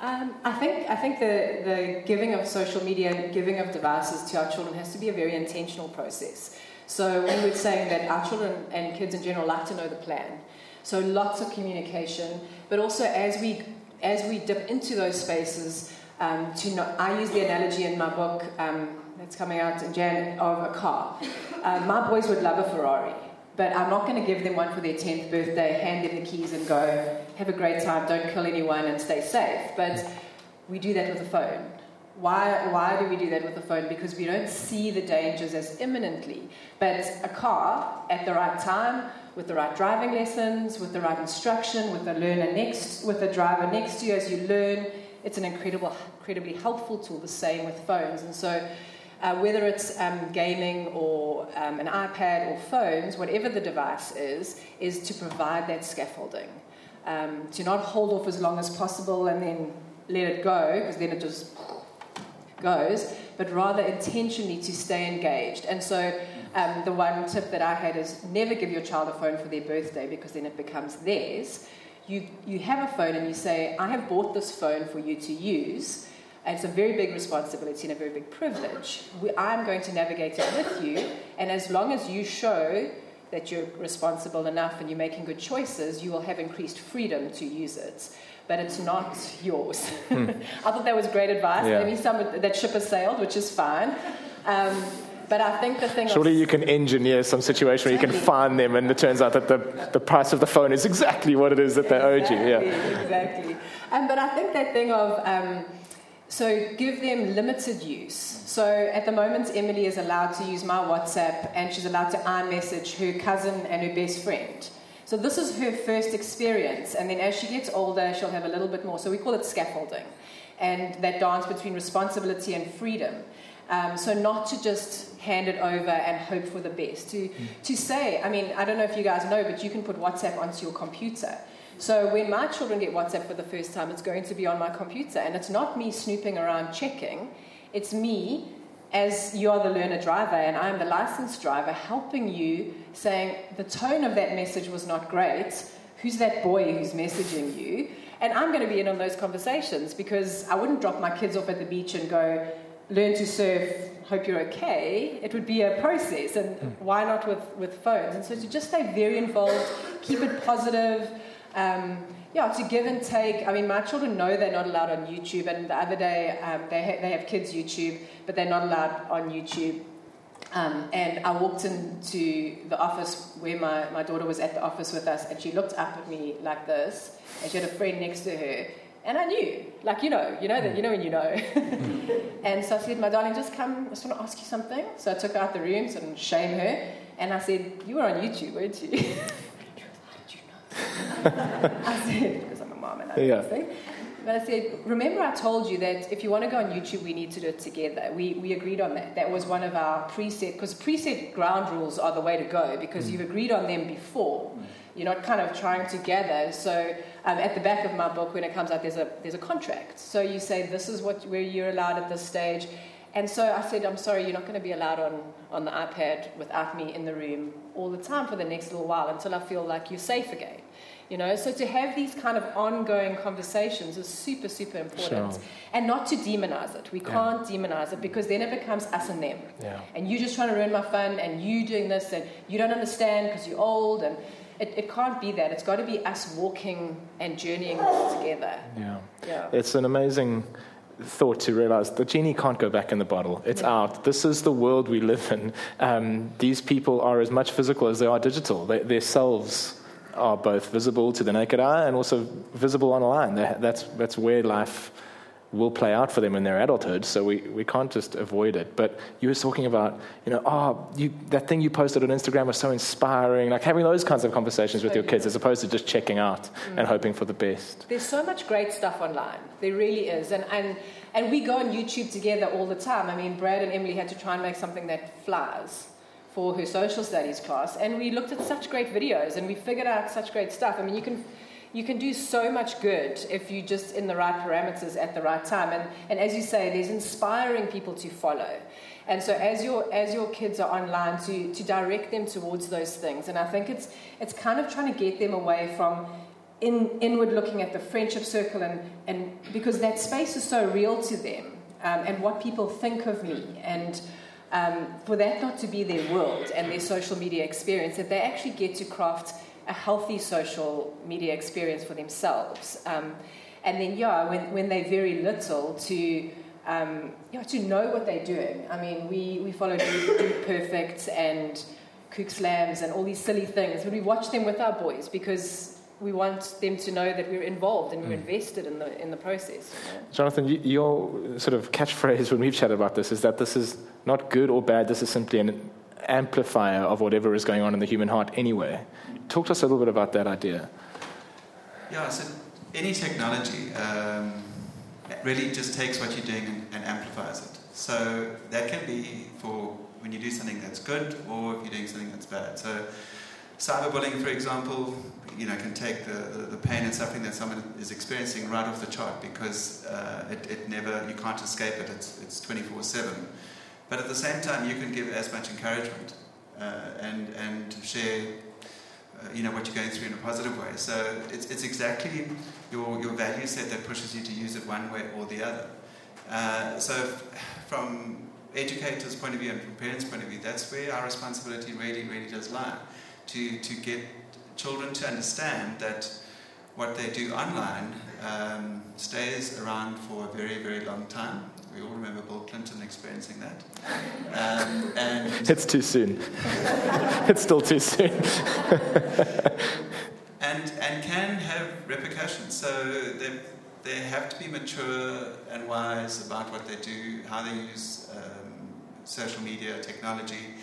Um, I think I think the, the giving of social media and giving of devices to our children has to be a very intentional process. So we would say that our children and kids in general like to know the plan. So lots of communication, but also as we as we dip into those spaces, um, to know, I use the analogy in my book um, that's coming out in Jan of a car. Uh, my boys would love a Ferrari. But I'm not going to give them one for their 10th birthday, hand them the keys and go, have a great time, don't kill anyone and stay safe. But we do that with a phone. Why, why do we do that with a phone? Because we don't see the dangers as imminently. But a car at the right time, with the right driving lessons, with the right instruction, with the learner next, with the driver next to you as you learn, it's an incredible, incredibly helpful tool. The same with phones. And so uh, whether it's um, gaming or um, an iPad or phones, whatever the device is, is to provide that scaffolding. Um, to not hold off as long as possible and then let it go, because then it just goes, but rather intentionally to stay engaged. And so um, the one tip that I had is never give your child a phone for their birthday because then it becomes theirs. You, you have a phone and you say, I have bought this phone for you to use and it's a very big responsibility and a very big privilege. We, I'm going to navigate it with you, and as long as you show that you're responsible enough and you're making good choices, you will have increased freedom to use it. But it's not yours. Hmm. *laughs* I thought that was great advice. Yeah. Maybe some that ship has sailed, which is fine. Um, but I think the thing. Surely you can engineer some situation where you can find them, and it turns out that the, the price of the phone is exactly what it is that they exactly, owed you. Yeah, exactly. Um, but I think that thing of. Um, so give them limited use. So at the moment, Emily is allowed to use my WhatsApp and she's allowed to iMessage her cousin and her best friend. So this is her first experience, and then as she gets older, she'll have a little bit more. So we call it scaffolding, and that dance between responsibility and freedom. Um, so not to just hand it over and hope for the best. To to say, I mean, I don't know if you guys know, but you can put WhatsApp onto your computer. So when my children get WhatsApp for the first time, it's going to be on my computer. And it's not me snooping around checking, it's me as you're the learner driver and I'm the licensed driver helping you saying the tone of that message was not great. Who's that boy who's messaging you? And I'm going to be in on those conversations because I wouldn't drop my kids off at the beach and go, learn to surf, hope you're okay. It would be a process. And hmm. why not with, with phones? And so to just stay very involved, keep it positive, um, yeah, to give and take. I mean, my children know they're not allowed on YouTube, and the other day um, they, ha- they have kids' YouTube, but they're not allowed on YouTube. Um, and I walked into the office where my, my daughter was at the office with us, and she looked up at me like this, and she had a friend next to her, and I knew, like you know, you know that you know when you know. *laughs* and so I said, "My darling, just come. I just want to ask you something." So I took her out the room, so I didn't shame her. And I said, You were on YouTube, weren't you? *laughs* she was, How did you know? I said, Because I'm a mom and I know Yeah. thing. But I said, remember I told you that if you want to go on YouTube, we need to do it together. We, we agreed on that. That was one of our preset, because preset ground rules are the way to go because you've agreed on them before. You're not kind of trying to gather. So um, at the back of my book, when it comes out, there's a, there's a contract. So you say, this is what where you're allowed at this stage. And so I said, I'm sorry, you're not going to be allowed on, on the iPad without me in the room all the time for the next little while until I feel like you're safe again. You know, so to have these kind of ongoing conversations is super, super important. Sure. And not to demonize it. We Yeah. can't demonize it because then it becomes us and them. Yeah. And you just trying to ruin my fun and you doing this and you don't understand because you're old and it, it can't be that. It's got to be us walking and journeying together. Yeah. Yeah. It's an amazing thought to realize the genie can't go back in the bottle. It's Yeah. out. This is the world we live in. Um, these people are as much physical as they are digital. They, their selves are both visible to the naked eye and also visible online. They, that's, that's where life will play out for them in their adulthood, so we, we can't just avoid it. But you were talking about, you know, oh, you, that thing you posted on Instagram was so inspiring, like having those kinds of conversations with your kids as opposed to just checking out and hoping for the best. There's so much great stuff online. There really is. And, and, and we go on YouTube together all the time. I mean, Brad and Emily had to try and make something that flies for her social studies class. And we looked at such great videos and we figured out such great stuff. I mean, you can, you can do so much good if you're just in the right parameters at the right time. And, and as you say, there's inspiring people to follow. And so as your, as your kids are online, to, to direct them towards those things. And I think it's, it's kind of trying to get them away from in, inward looking at the friendship circle and, and because that space is so real to them um, and what people think of me and um, for that not to be their world and their social media experience that they actually get to craft a healthy social media experience for themselves um, and then yeah when, when they're very little to um, yeah, to know what they're doing I mean we, we follow Dude, Perfect and Kook Slams and all these silly things but we watch them with our boys because we want them to know that we're involved and we're invested in the in the process. You know? Jonathan, you, your sort of catchphrase when we've chatted about this is that this is not good or bad, this is simply an amplifier of whatever is going on in the human heart anyway. Talk to us a little bit about that idea. Yeah, so any technology um, really just takes what you're doing and, and amplifies it. So that can be for when you do something that's good or if you're doing something that's bad. So cyberbullying, for example, you know, can take the, the, the pain and suffering that someone is experiencing right off the chart because uh, it, it never, you can't escape it, it's, it's 24 7. But at the same time, you can give as much encouragement uh, and, and share uh, you know what you're going through in a positive way. So it's, it's exactly your, your value set that pushes you to use it one way or the other. Uh, so f- from educators' point of view and from parents' point of view, that's where our responsibility really, really does lie. To, to get children to understand that what they do online um, stays around for a very, very long time. We all remember Bill Clinton experiencing that. Um, and *laughs* It's too soon. *laughs* it's still too soon. *laughs* and and can have repercussions. So they they have to be mature and wise about what they do, how they use um, social media technology,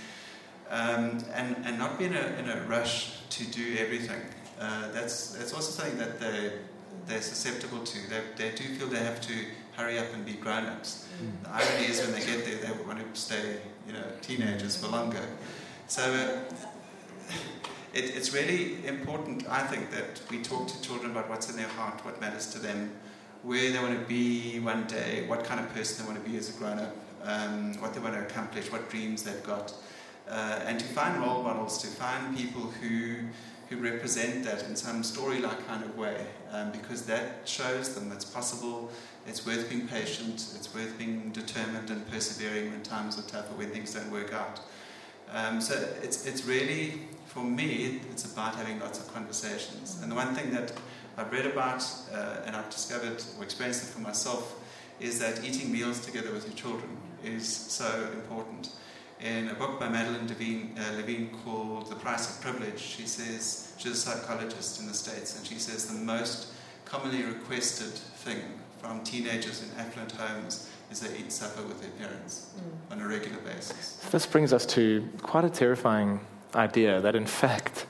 um, and and not be in a in a rush to do everything. Uh, that's that's also something that they they're susceptible to. They they do feel they have to hurry up and be grown ups. The irony is when they get there, they want to stay you know teenagers for longer. So. Uh, it, it's really important, I think, that we talk to children about what's in their heart, what matters to them, where they want to be one day, what kind of person they want to be as a grown up, um, what they want to accomplish, what dreams they've got, uh, and to find role models, to find people who who represent that in some story-like kind of way, um, because that shows them it's possible, it's worth being patient, it's worth being determined and persevering when times are tough or when things don't work out. Um, so it's, it's really, for me, it's about having lots of conversations. And the one thing that I've read about uh, and I've discovered or experienced it for myself is that eating meals together with your children is so important. In a book by Madeline Levine, uh, Levine called The Price of Privilege, she says, she's a psychologist in the States, and she says the most commonly requested thing from teenagers in affluent homes is they eat supper with their parents on a regular basis. This brings us to quite a terrifying idea that, in fact,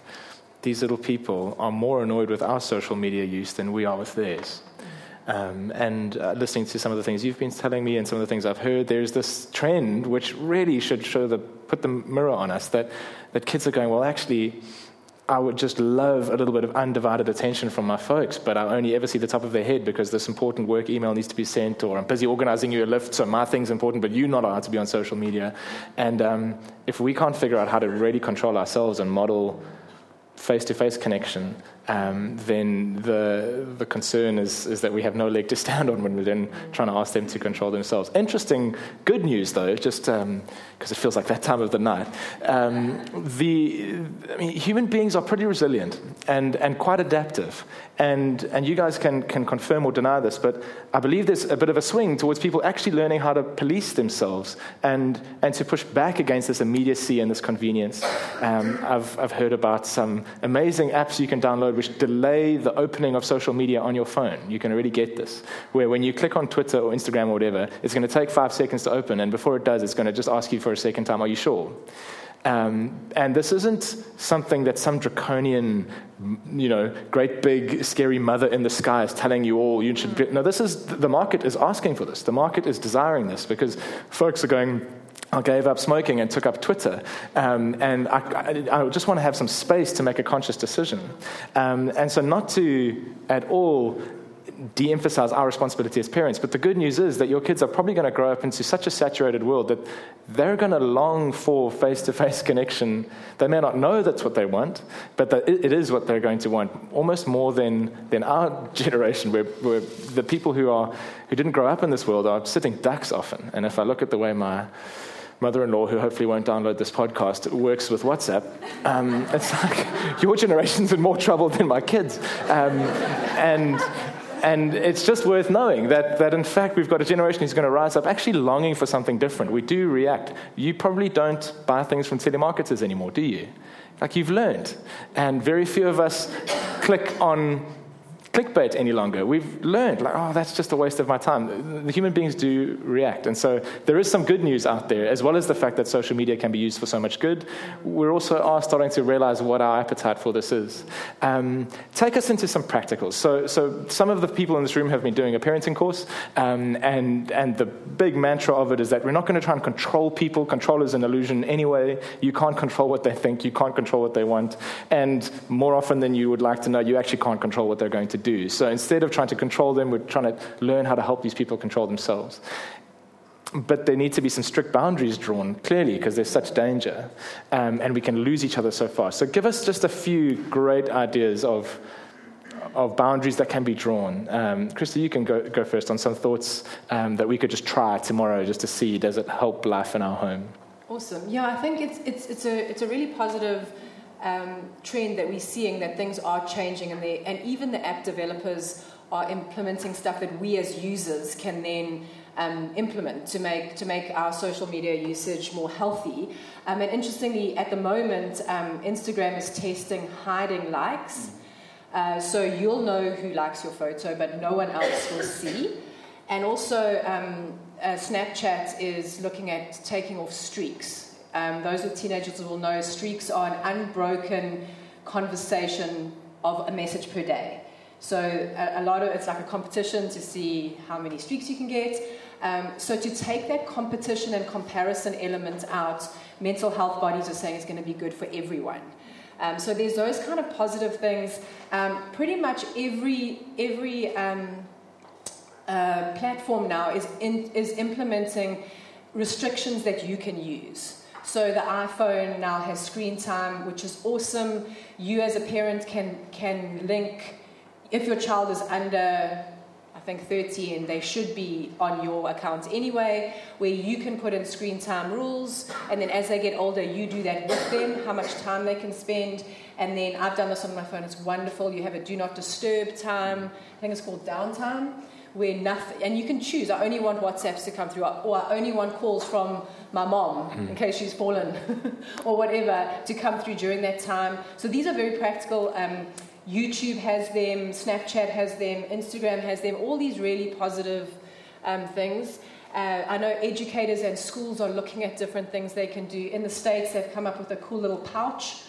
these little people are more annoyed with our social media use than we are with theirs. Um, and uh, listening to some of the things you've been telling me and some of the things I've heard, there's this trend which really should show the put the mirror on us that that kids are going, well, actually, I would just love a little bit of undivided attention from my folks, but I only ever see the top of their head because this important work email needs to be sent, or I'm busy organizing you a lift, so my thing's important, but you're not allowed to be on social media. And um, if we can't figure out how to really control ourselves and model face to face connection, um, then the, the concern is, is that we have no leg to *laughs* stand on when we're then trying to ask them to control themselves. Interesting, good news though, just because it feels like that time of the night. Um, the, I mean, human beings are pretty resilient and, and quite adaptive. And, and you guys can, can confirm or deny this, but I believe there's a bit of a swing towards people actually learning how to police themselves and, and to push back against this immediacy and this convenience. Um, I've, I've heard about some amazing apps you can download which delay the opening of social media on your phone. You can already get this, where when you click on Twitter or Instagram or whatever, it's going to take five seconds to open, and before it does, it's going to just ask you for a second time, Are you sure? Um, and this isn't something that some draconian, you know, great big scary mother in the sky is telling you all you should. Be. No, this is the market is asking for this. The market is desiring this because folks are going I gave up smoking and took up Twitter. Um, and I, I, I, just want to have some space to make a conscious decision. Um, and so, not to at all de emphasize our responsibility as parents, but the good news is that your kids are probably going to grow up into such a saturated world that they're going to long for face to face connection. They may not know that's what they want, but it is what they're going to want, almost more than, than our *laughs* generation, where, where the people who, are, who didn't grow up in this world are sitting ducks often. And if I look at the way my mother in law, who hopefully won't download this podcast, works with WhatsApp. Um, *laughs* it's like your generation's in more trouble than my kids. Um, and and it's just worth knowing that, that, in fact, we've got a generation who's going to rise up actually longing for something different. We do react. You probably don't buy things from telemarketers anymore, do you? Like you've learned. And very few of us click on clickbait any longer. We've learned, like, oh, that's just a waste of my time. The human beings do react. And so there is some good news out there, as well as the fact that social media can be used for so much good. We're also are starting to realize what our appetite for this is. Um, take us into some practicals. So, so some of the people in this room have been doing a parenting course, um, and, and the big mantra of it is that we're not going to try and control people. Control is an illusion anyway. You can't control what they think, you can't control what they want. And more often than you would like to know, you actually can't control what they're going to do. So instead of trying to control them, we're trying to learn how to help these people control themselves. But there need to be some strict boundaries drawn, clearly, because there's such danger, um, and we can lose each other so fast. So give us just a few great ideas of, of boundaries that can be drawn. Um, Christy, you can go, go first on some thoughts um, that we could just try tomorrow just to see does it help life in our home. Awesome. Yeah, I think it's, it's, it's, a, it's a really positive um, trend that we're seeing that things are changing, and, and even the app developers are implementing stuff that we as users can then um, implement to make to make our social media usage more healthy. Um, and interestingly, at the moment, um, Instagram is testing hiding likes, uh, so you'll know who likes your photo, but no one else will see. And also, um, uh, Snapchat is looking at taking off streaks. Um, those with teenagers will know streaks are an unbroken conversation of a message per day. So a, a, lot of it's like a competition to see how many streaks you can get. Um, so to take that competition and comparison element out, mental health bodies are saying it's going to be good for everyone. Um, so there's those kind of positive things. Um, pretty much every every um, uh, platform now is in, is implementing restrictions that you can use. So the iPhone now has screen time, which is awesome. You as a parent can can link if your child is under I think 13, they should be on your account anyway, where you can put in screen time rules, and then as they get older, you do that with them, how much time they can spend. And then I've done this on my phone, it's wonderful. You have a do not disturb time, I think it's called downtime where nothing, and you can choose. I only want WhatsApps to come through, or I only want calls from my mom mm. in case she's fallen, *laughs* or whatever to come through during that time. So these are very practical. Um, YouTube has them, Snapchat has them, Instagram has them, all these really positive um, things. Uh, I know educators and schools are looking at different things they can do. In the States, they've come up with a cool little pouch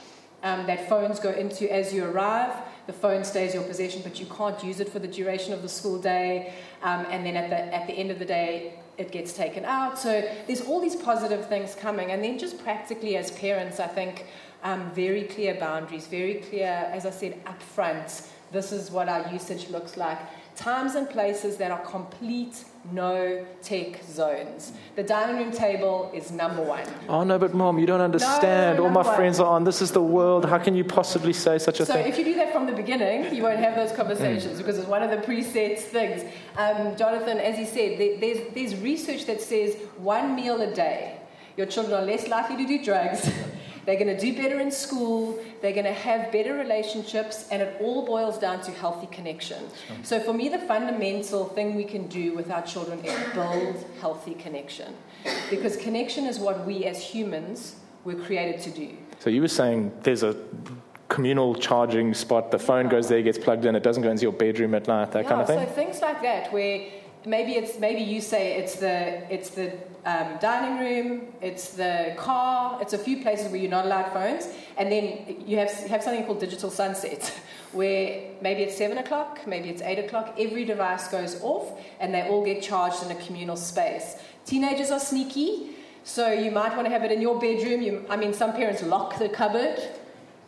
um, that phones go into as you arrive. The phone stays your possession, but you can't use it for the duration of the school day. Um, and then at the, at the end of the day, it gets taken out. So there's all these positive things coming. And then just practically as parents, I think um, very clear boundaries, very clear, as I said, upfront, this is what our usage looks like. Times and places that are complete no tech zones. The dining room table is number one. Oh, no, but mom, you don't understand. No, All my number friends are on. This is the world. How can you possibly say such a So thing? So, if you do that from the beginning, you won't have those conversations because it's one of the preset things. Um, Jonathan, as he said, there, there's, there's research that says one meal a day, your children are less likely to do drugs. *laughs* They're going to do better in school. They're going to have better relationships, and it all boils down to healthy connection. So, for me, the fundamental thing we can do with our children is build healthy connection. Because connection is what we as humans were created to do. So you were saying there's a communal charging spot. The phone goes there, gets plugged in. It doesn't go into your bedroom at night. That yeah, kind of thing. So things like that, where maybe it's maybe you say it's the it's the um, dining room, it's the car, it's a few places where you're not allowed phones, and then you have you have something called digital sunset, *laughs* where maybe it's seven o'clock, maybe it's eight o'clock. Every device goes off, and they all get charged in a communal space. Teenagers are sneaky. So you might want to have it in your bedroom. You, I mean, some parents lock the cupboard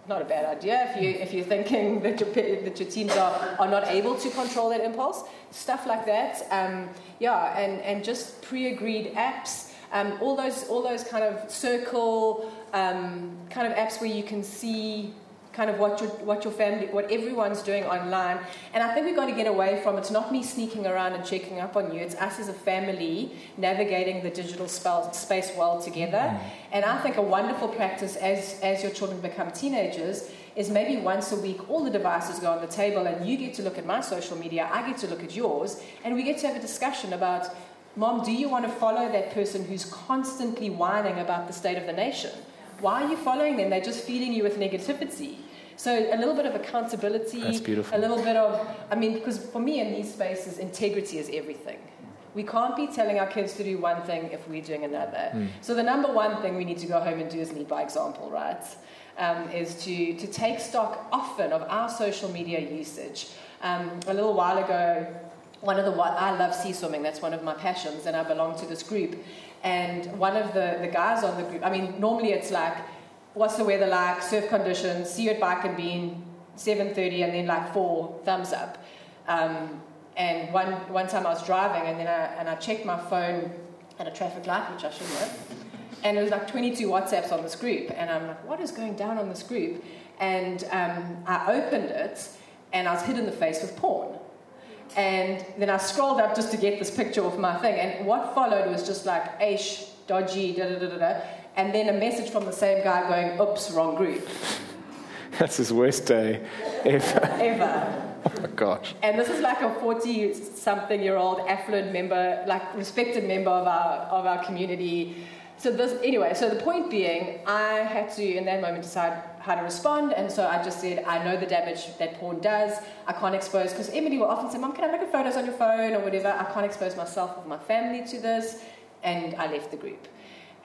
not a bad idea if you if you're thinking that your that your teens are, are not able to control that impulse. Stuff like that um, yeah and and just pre-agreed apps um, all those all those kind of circle um, kind of apps where you can see kind of what your what your family what everyone's doing online. And I think we've got to get away from it's not me sneaking around and checking up on you. It's us as a family navigating the digital spell, space well together. Mm-hmm. And I think a wonderful practice as as your children become teenagers is maybe once a week all the devices go on the table and you get to look at my social media I get to look at yours and we get to have a discussion about mom do you want to follow that person who's constantly whining about the state of the nation why are you following them? They're just feeding you with negativity. So a little bit of accountability, That's beautiful. a little bit of, I mean, because for me in these spaces, integrity is everything. We can't be telling our kids to do one thing if we're doing another. Hmm. So the number one thing we need to go home and do is lead by example, right? Um, is to, to take stock often of our social media usage. Um, a little while ago, one of the I love sea swimming. That's one of my passions, and I belong to this group. And one of the, the guys on the group, I mean, normally it's like, what's the weather like, surf conditions, see you at Bike and Bean, 7.30, and then like four thumbs up. Um, and one, one time I was driving, and then I, and I checked my phone at a traffic light, which I shouldn't have. And it was like 22 WhatsApps on this group. And I'm like, what is going down on this group? And um, I opened it, and I was hit in the face with porn. And then I scrolled up just to get this picture of my thing. And what followed was just like, Aish, dodgy, da da da da da. And then a message from the same guy going, oops, wrong group, *laughs* That's his worst day ever. ever. *laughs* Oh my gosh. And this is like a 40 something year old affluent member, like respected member of our, of our community. So this, anyway, so the point being, I had to in that moment decide how to respond, and so I just said, I know the damage that porn does. I can't expose because Emily will often say, "Mom, can I look at photos on your phone or whatever?" I can't expose myself or my family to this, and I left the group.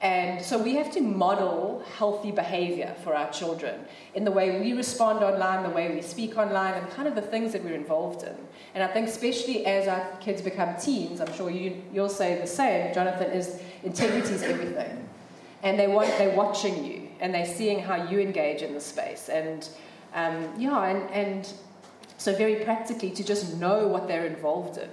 And so we have to model healthy behavior for our children in the way we respond online, the way we speak online, and kind of the things that we're involved in. And I think, especially as our kids become teens, I'm sure you, you'll say the same, Jonathan, is integrity is everything. And they want, they're watching you and they're seeing how you engage in the space. And um, yeah, and, and so very practically to just know what they're involved in.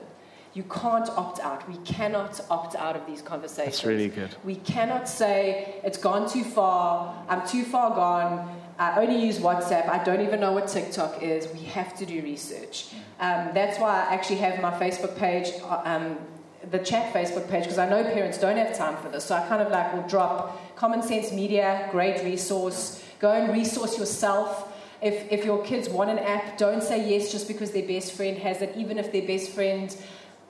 You can't opt out. We cannot opt out of these conversations. That's really good. We cannot say it's gone too far, I'm too far gone, I only use WhatsApp, I don't even know what TikTok is. We have to do research. Um, that's why I actually have my Facebook page, uh, um, the chat Facebook page, because I know parents don't have time for this. So I kind of like will drop Common Sense Media, great resource. Go and resource yourself. If, if your kids want an app, don't say yes just because their best friend has it, even if their best friend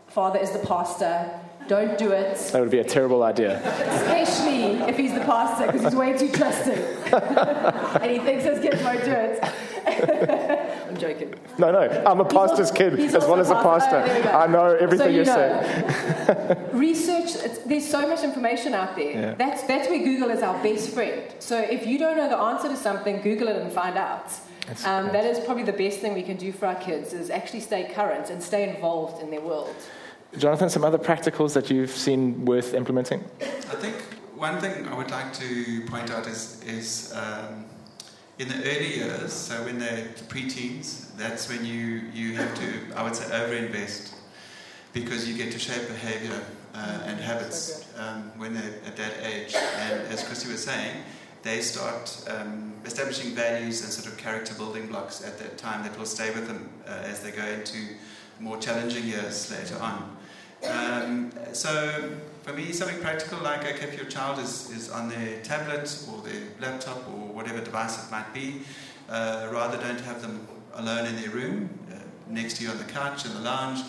father is the pastor. Don't do it. That would be a terrible idea. Especially if he's the pastor, because he's way too trusting. *laughs* and he thinks his kids won't do it. *laughs* I'm joking. No, no, I'm a pastor's kid as well as a a pastor. pastor. Oh, there we go. I know everything so you you're know. saying. *laughs* Research, it's, there's so much information out there. Yeah. That's, that's where Google is our best friend. So if you don't know the answer to something, Google it and find out. That's Um, that is probably the best thing we can do for our kids is actually stay current and stay involved in their world. Jonathan, some other practicals that you've seen worth implementing? I think one thing I would like to point out is, is um, in the early years, so when they're preteens, that's when you, you have to, I would say, overinvest because you get to shape behavior uh, and habits um, when they're at that age. And as Christy was saying, they start um, establishing values and sort of character building blocks at that time that will stay with them uh, as they go into more challenging years later on. *laughs* Um, so for me, something practical like if your child is, is on their tablet or their laptop or whatever device it might be, uh, rather don't have them alone in their room, uh, next to you on the couch in the lounge.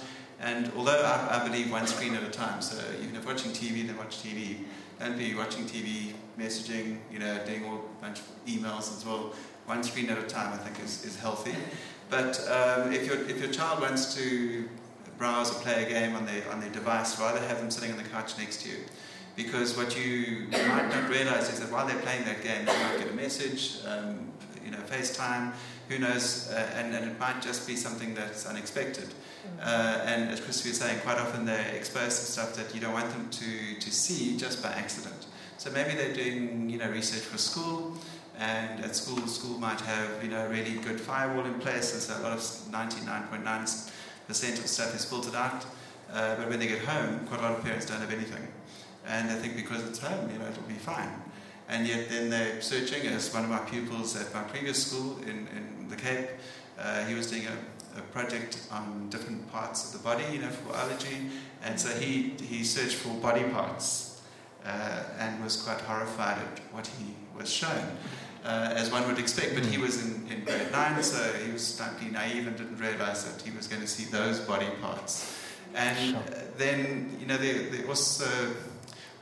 And although I, I believe one screen at a time, so even if watching TV, then watch TV. Don't be watching TV, messaging, you know, doing all a bunch of emails as well. One screen at a time, I think, is, is healthy. But um, if, your, if your child wants to browse or play a game on their, on their device, rather have them sitting on the couch next to you. Because what you might not realize is that while they're playing that game, they might get a message, um, you know, FaceTime, who knows, uh, and, and it might just be something that's unexpected. Uh, and as Chris was saying, quite often they're exposed to stuff that you don't want them to, to see just by accident. So maybe they're doing, you know, research for school, and at school, the school might have, you know, a really good firewall in place, and so a lot of 99.9 percent of stuff is filtered out. Uh, but when they get home, quite a lot of parents don't have anything. And they think because it's home, you know, it'll be fine. And yet then they're searching, as one of my pupils at my previous school in, in the Cape, uh, he was doing a, a project on different parts of the body, you know, for biology. And so he, he searched for body parts uh, and was quite horrified at what he was shown. Uh, as one would expect, but he was in, in grade 9, so he was slightly naive and didn't realize that he was going to see those body parts. And Sure. uh, then, you know, there, there also,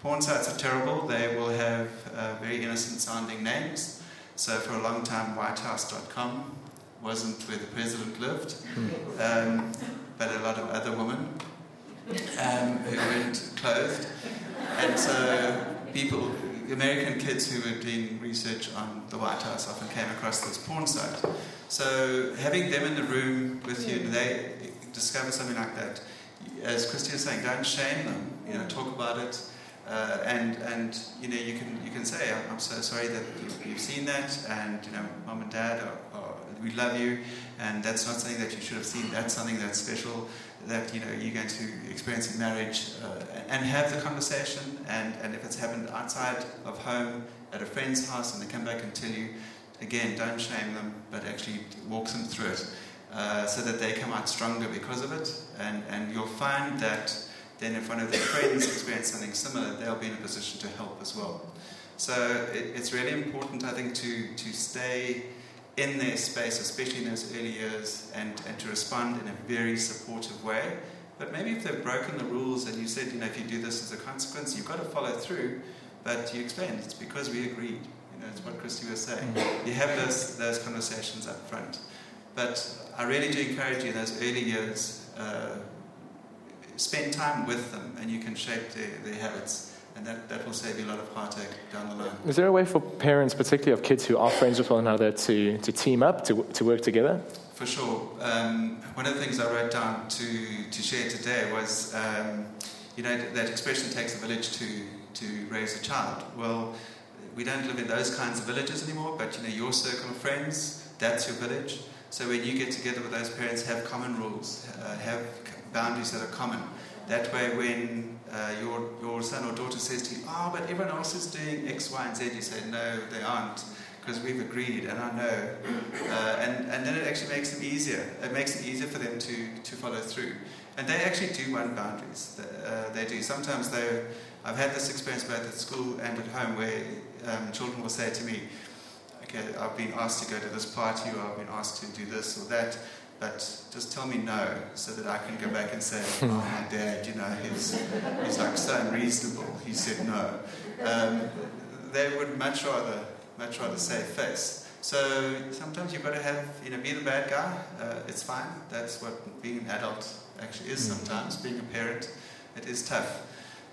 porn sites are terrible. They will have uh, very innocent sounding names. So for a long time, whitehouse.com wasn't where the president lived, um, but a lot of other women um, who weren't clothed. And so people, American kids who were doing research on the White House often came across this porn site. So having them in the room with you, and they discover something like that, as Christy was saying, don't shame them. You know, talk about it, uh, and and you know you can you can say, I'm, so sorry that you, you've seen that, and you know, mom and dad, are, are, we love you, and that's not something that you should have seen. That's something that's special that you know you're going to experience in marriage, uh, and have the conversation. And and if it's happened outside of home at a friend's house, and they come back and tell you, again, don't shame them, but actually walk them through it. Uh, so that they come out stronger because of it, and, and you'll find that then if one of their friends experience something similar, they'll be in a position to help as well. So it, it's really important, I think, to, to stay in their space, especially in those early years, and, and to respond in a very supportive way. But maybe if they've broken the rules and you said, you know, if you do this as a consequence, you've got to follow through, but you explained it's because we agreed. You know, it's what Christy was saying. You have those, those conversations up front. But I really do encourage you in those early years, uh, spend time with them and you can shape their, their habits. And that, that will save you a lot of heartache down the line. Is there a way for parents, particularly of kids who are friends with one another, to, to team up, to, to work together? For sure. Um, one of the things I wrote down to, to share today was, um, you know, that expression takes a village to, to raise a child. Well, we don't live in those kinds of villages anymore, but, you know, your circle of friends, that's your village. So when you get together with those parents, have common rules, uh, have boundaries that are common. That way, when uh, your, your son or daughter says to you, oh, but everyone else is doing X, Y, and Z, you say, no, they aren't, because we've agreed, and I know. Uh, and, and then it actually makes them easier. It makes it easier for them to, to follow through. And they actually do want boundaries. Uh, they do. Sometimes they I've had this experience both at school and at home where um, children will say to me, okay, I've been asked to go to this party or I've been asked to do this or that, but just tell me no so that I can go back and say, oh, my dad, you know, he's, he's like so unreasonable. He said no. Um, they would much rather, much rather say face. So sometimes you've got to have, you know, be the bad guy. Uh, it's fine. That's what being an adult actually is sometimes. Being a parent, it is tough.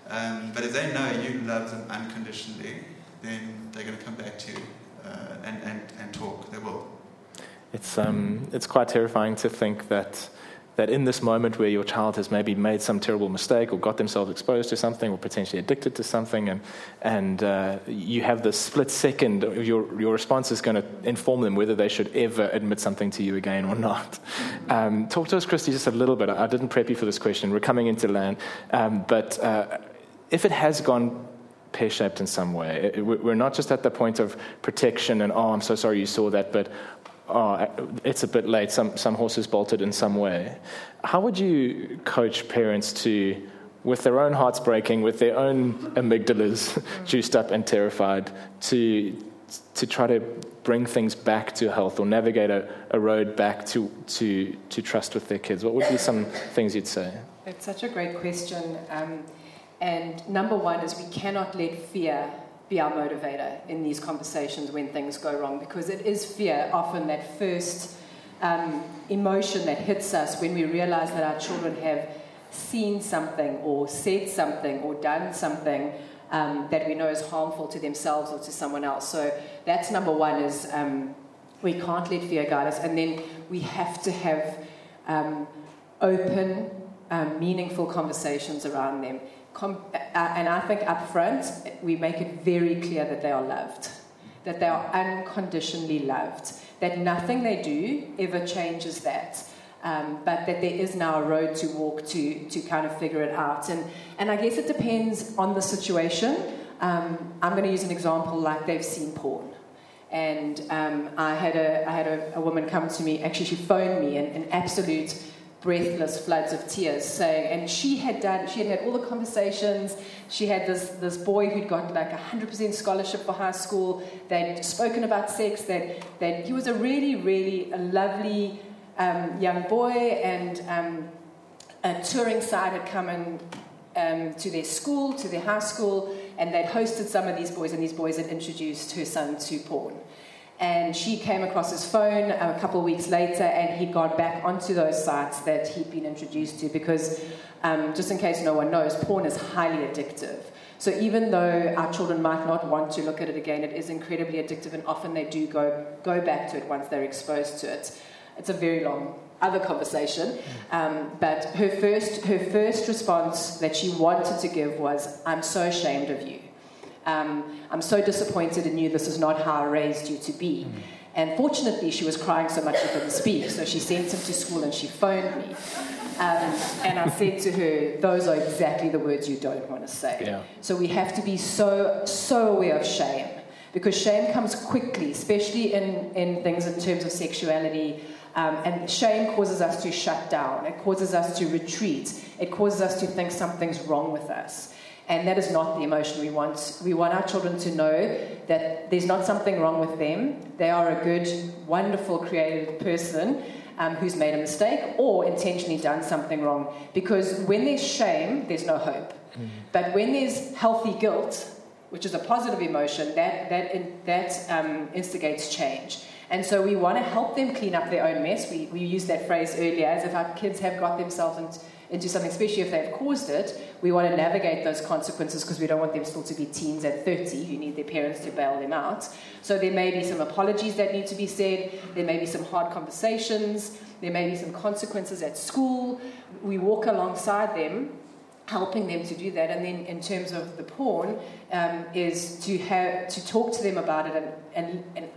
Um, but if they know you love them unconditionally, then they're going to come back to you uh, and, and, and talk. They will. It's, um, it's quite terrifying to think that, that in this moment where your child has maybe made some terrible mistake or got themselves exposed to something or potentially addicted to something, and, and uh, you have this split second, your, your response is going to inform them whether they should ever admit something to you again or not. *laughs* Um, talk to us, Christy, just a little bit. I didn't prep you for this question. We're coming into land. Um, but uh, if it has gone pear shaped in some way. we're not just at the point of protection and, oh, I'm so sorry you saw that, but oh, it's a bit late, some, some horses bolted in some way. How would you coach parents to, with their own hearts breaking, with their own amygdalas *laughs* juiced up and terrified, to, to try to bring things back to health or navigate a, a road back to, to, to trust with their kids? What would be some things you'd say? It's such a great question. Um, and number one is we cannot let fear be our motivator in these conversations when things go wrong because it is fear often that first um, emotion that hits us when we realize that our children have seen something or said something or done something um, that we know is harmful to themselves or to someone else. So that's number one is um, we can't let fear guide us. And then we have to have um, open, um, meaningful conversations around them com- uh, and I think up front, we make it very clear that they are loved, that they are unconditionally loved, that nothing they do ever changes that. Um, but that there is now a road to walk to to kind of figure it out. And, and I guess it depends on the situation. Um, I'm going to use an example like they've seen porn. And um, I had, a, I had a, a, woman come to me, actually, she phoned me, an absolute breathless floods of tears saying and she had done she had had all the conversations. She had this this boy who'd got like a 100% scholarship for high school. They'd spoken about sex. That that he was a really really a lovely um, young boy and um, a touring side had come in um, to their school to their high school and they'd hosted some of these boys and these boys had introduced her son to porn and she came across his phone a couple of weeks later, and he'd gone back onto those sites that he'd been introduced to because, um, just in case no one knows, porn is highly addictive. So even though our children might not want to look at it again, it is incredibly addictive, and often they do go, go back to it once they're exposed to it. It's a very long other conversation. Um, but her first, her first response that she wanted to give was, I'm so ashamed of you. Um, I'm so disappointed in you. This is not how I raised you to be. Mm. And fortunately, she was crying so much she couldn't speak. So she sent him to school and she phoned me. Um, and I said to her, Those are exactly the words you don't want to say. Yeah. So we have to be so, so aware of shame. Because shame comes quickly, especially in, in things in terms of sexuality. Um, and shame causes us to shut down. It causes us to retreat. It causes us to think something's wrong with us. And that is not the emotion we want. We want our children to know that there's not something wrong with them. They are a good, wonderful, creative person um, who's made a mistake or intentionally done something wrong. Because when there's shame, there's no hope. Mm. But when there's healthy guilt, which is a positive emotion, that, that, that um, instigates change. And so we want to help them clean up their own mess. We, we used that phrase earlier as if our kids have got themselves into into something, especially if they've caused it, we want to navigate those consequences because we don't want them still to be teens at 30 who need their parents to bail them out. So there may be some apologies that need to be said, there may be some hard conversations, there may be some consequences at school. We walk alongside them helping them to do that. And then in terms of the porn, um, is to have to talk to them about it. And, and, and,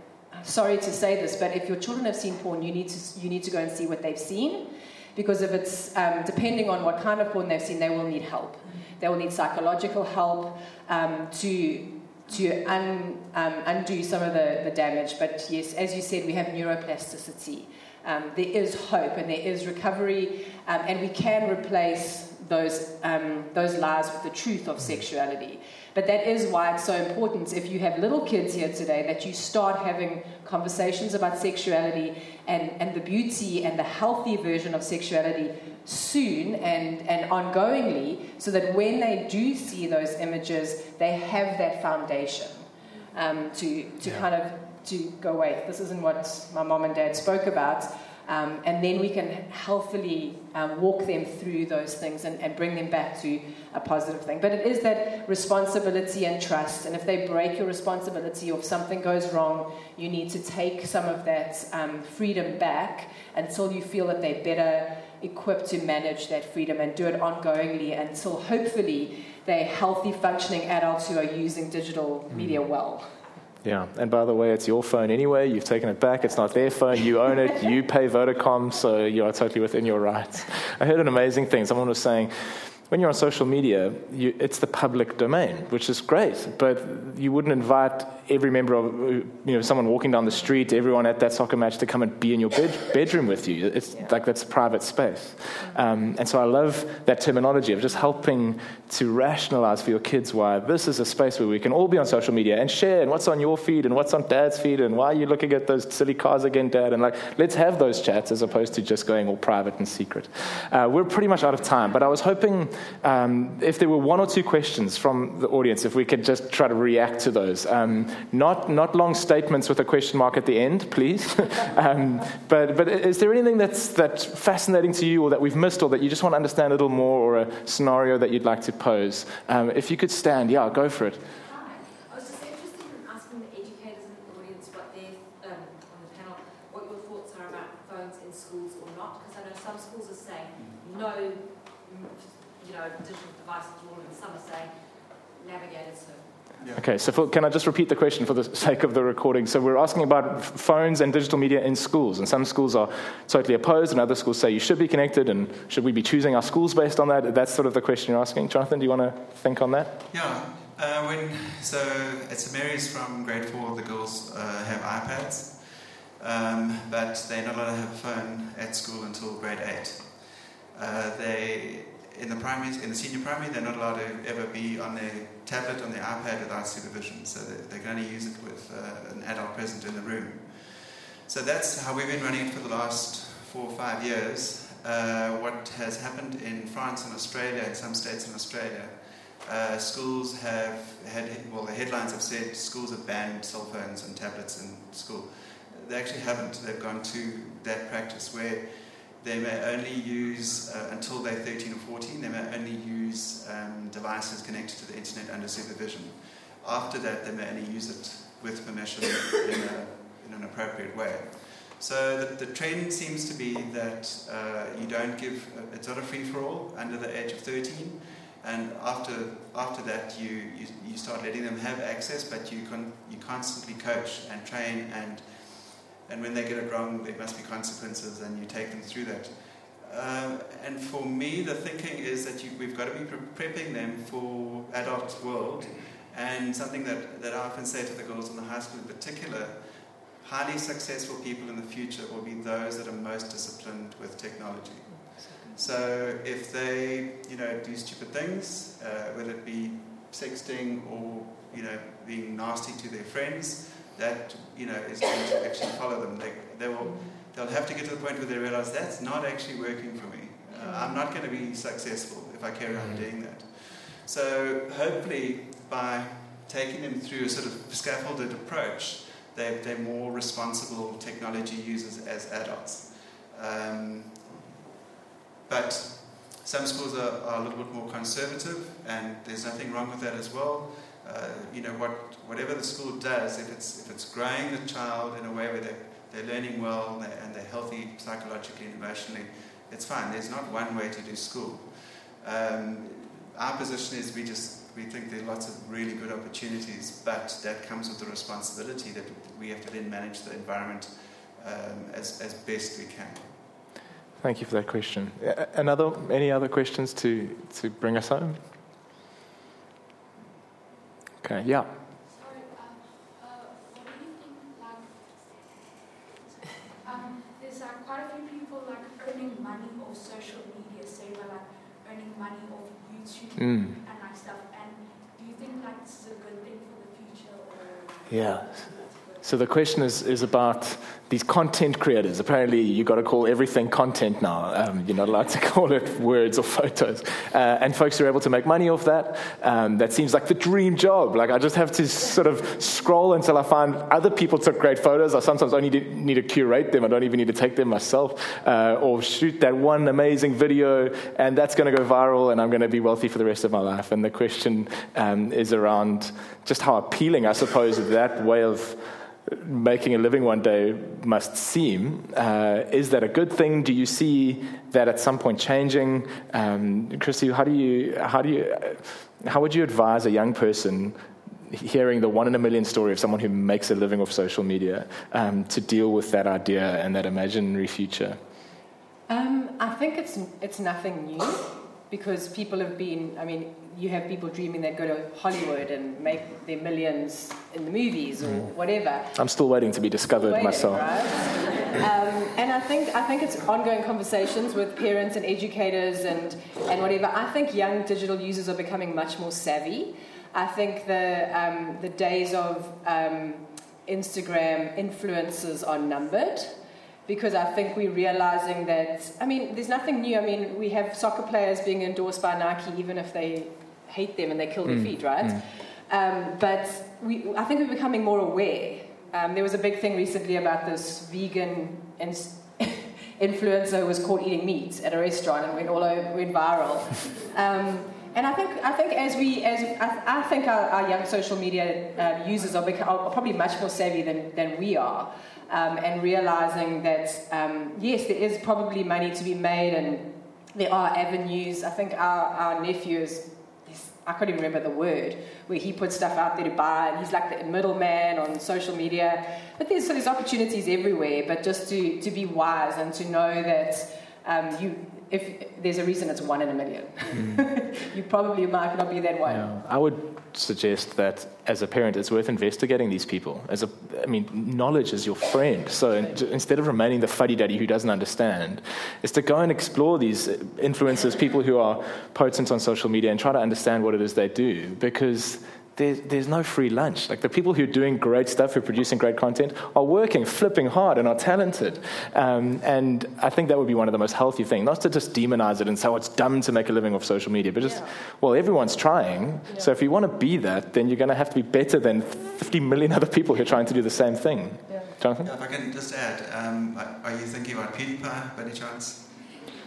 sorry to say this, but if your children have seen porn, you need to you need to go and see what they've seen because if it's um, depending on what kind of porn they've seen, they will need help. They will need psychological help um, to to un, um, undo some of the, the damage. But yes, as you said, we have neuroplasticity. Um, there is hope and there is recovery, um, and we can replace those um, those lies with the truth of sexuality. But that is why it's so important if you have little kids here today that you start having conversations about sexuality and, and the beauty and the healthy version of sexuality soon and, and ongoingly so that when they do see those images, they have that foundation um, to, to yeah. kind of to go, wait, this isn't what my mom and dad spoke about. Um, and then we can healthily um, walk them through those things and, and, bring them back to a positive thing. But it is that responsibility and trust. And if they break your responsibility or if something goes wrong, you need to take some of that um, freedom back until you feel that they're better equipped to manage that freedom and do it ongoingly until hopefully they're healthy, functioning adults who are using digital media well. Yeah, and by the way, it's your phone anyway. You've taken it back. It's not their phone. You own it. You pay Vodacom, so you are totally within your rights. I heard an amazing thing. Someone was saying, when you're on social media, you, it's the public domain, which is great, but you wouldn't invite every member of, you know, someone walking down the street, everyone at that soccer match to come and be in your bed, bedroom with you. It's yeah. like that's private space. Um, and so I love that terminology of just helping to rationalize for your kids why this is a space where we can all be on social media and share and what's on your feed and what's on dad's feed and why are you looking at those silly cars again, dad? And like, let's have those chats as opposed to just going all private and secret. Uh, we're pretty much out of time, but I was hoping um, if there were one or two questions from the audience, if we could just try to react to those. Um, not, not long statements with a question mark at the end, please. *laughs* um, but, but is there anything that's, that's fascinating to you or that we've missed or that you just want to understand a little more or a scenario that you'd like to pose? Um, if you could stand, yeah, go for it. no, you know, digital devices all, and some are saying navigated Okay, so for, can I just repeat the question for the *laughs* sake of the recording? So we're asking about phones and digital media in schools, and some schools are totally opposed, and other schools say you should be connected, and should we be choosing our schools based on that? That's sort of the question you're asking. Jonathan, do you want to think on that? Yeah. Uh, when, so at St Mary's from grade four, the girls uh, have iPads, um, but they're not allowed to have a phone at school until grade eight. Uh, they in the primary, in the senior primary, they're not allowed to ever be on their tablet, on the iPad without supervision. So they, can only use it with uh, an adult present in the room. So that's how we've been running it for the last four or five years. Uh, what has happened in France and Australia, in some states in Australia, uh, schools have had, well, the headlines have said schools have banned cell phones and tablets in school. They actually haven't. They've gone to that practice where they may only use, uh, until they're 13 or 14, they may only use um, devices connected to the internet under supervision. After that, they may only use it with permission in, a, in an appropriate way. So the, the trend seems to be that uh, you don't give, uh, it's not a free for all under the age of 13. And after, after that, you, you, you start letting them have access, but you, con, you constantly coach and train and and when they get it wrong, there must be consequences, and you take them through that. Um, and for me, the thinking is that you, we've got to be pre- prepping them for adult world. And something that, that I often say to the girls in the high school in particular, highly successful people in the future will be those that are most disciplined with technology. So if they, you know, do stupid things, uh, whether it be sexting or, you know, being nasty to their friends, that you know is going to actually follow them. They, they will they'll have to get to the point where they realize that's not actually working for me. Uh, I'm not going to be successful if I carry on mm-hmm. doing that. So hopefully by taking them through a sort of scaffolded approach, they're, they're more responsible technology users as adults. Um, but some schools are, are, a little bit more conservative, and there's nothing wrong with that as well uh, you know, what, whatever the school does, if it's, if it's growing the child in a way where they're, they're learning well and they're, and they're healthy psychologically and emotionally, it's fine. There's not one way to do school. Um, our position is we just we think there are lots of really good opportunities, but that comes with the responsibility that we have to then manage the environment um, as, as best we can. Thank you for that question. Another, any other questions to, to bring us home? Okay, yeah. Sorry, um, uh, what do you think, like, um, there's uh, quite a few people, like, yeah. Um, uh, there's uh, quite a few people like earning money off social media, say, like, earning money off YouTube mm. and, like, stuff, and do you think, like, this is a good thing for the future, or... Yeah. So the question is, is about these content creators. Apparently, you've got to call everything content now. Um, you're not allowed to *laughs* call it words or photos. Uh, and folks are able to make money off that. Um, that seems like the dream job. Like, I just have to sort of scroll until I find other people took great photos. I sometimes only need, to curate them. I don't even need to take them myself. Uh, or shoot that one amazing video, and that's going to go viral, and I'm going to be wealthy for the rest of my life. And the question um, is around just how appealing, I suppose, that way of making a living one day must seem. Uh, is that a good thing? Do you see that at some point changing? Um, Christy, how do you how do you how would you advise a young person? Hearing the one in a million story of someone who makes a living off social media um, to deal with that idea and that imaginary future? Um, I think it's it's nothing new because people have been. I mean, you have people dreaming they'd go to Hollywood and make their millions in the movies or mm. whatever. I'm still waiting to be discovered waiting, myself. Right? um, and I think I think it's ongoing conversations with parents and educators and and whatever. I think young digital users are becoming much more savvy. I think the um, the days of um, Instagram influencers are numbered because I think we're realizing that, I mean, there's nothing new. I mean, we have soccer players being endorsed by Nike even if they hate them and they kill their mm. feet, right? Mm. Um, but we, I think we're becoming more aware. Um, there was a big thing recently about this vegan *laughs* influencer who was caught eating meat at a restaurant and went all over, went viral. *laughs* Um, and I think, I think as we, as I, I think our, our, young social media uh, users are, are, probably much more savvy than, than we are, um, and realizing that um, yes, there is probably money to be made, and there are avenues. I think our, our nephew is I can't even remember the word, where he puts stuff out there to buy, and he's like the middleman on social media. But there's, so there's opportunities everywhere, but just to, to be wise and to know that um, you, if there's a reason it's one in a million, mm. *laughs* you probably might not be that one. Yeah. I would suggest that as a parent, it's worth investigating these people. As a, I mean, knowledge is your friend. So instead of remaining the fuddy duddy who doesn't understand, is to go and explore these influencers, people who are potent on social media, and try to understand what it is they do. Because there's, there's no free lunch. Like the people who are doing great stuff, who are producing great content, are working, flipping hard, and are talented. Um, and I think that would be one of the most healthy things, not to just demonize it and say, oh, it's dumb to make a living off social media, but just, yeah. well, everyone's trying. Yeah. So if you want to be that, then you're going to have to be better than 50 million other people who are trying to do the same thing. Yeah. Jonathan? if I can just add, um, are you thinking about PewDiePie by any chance?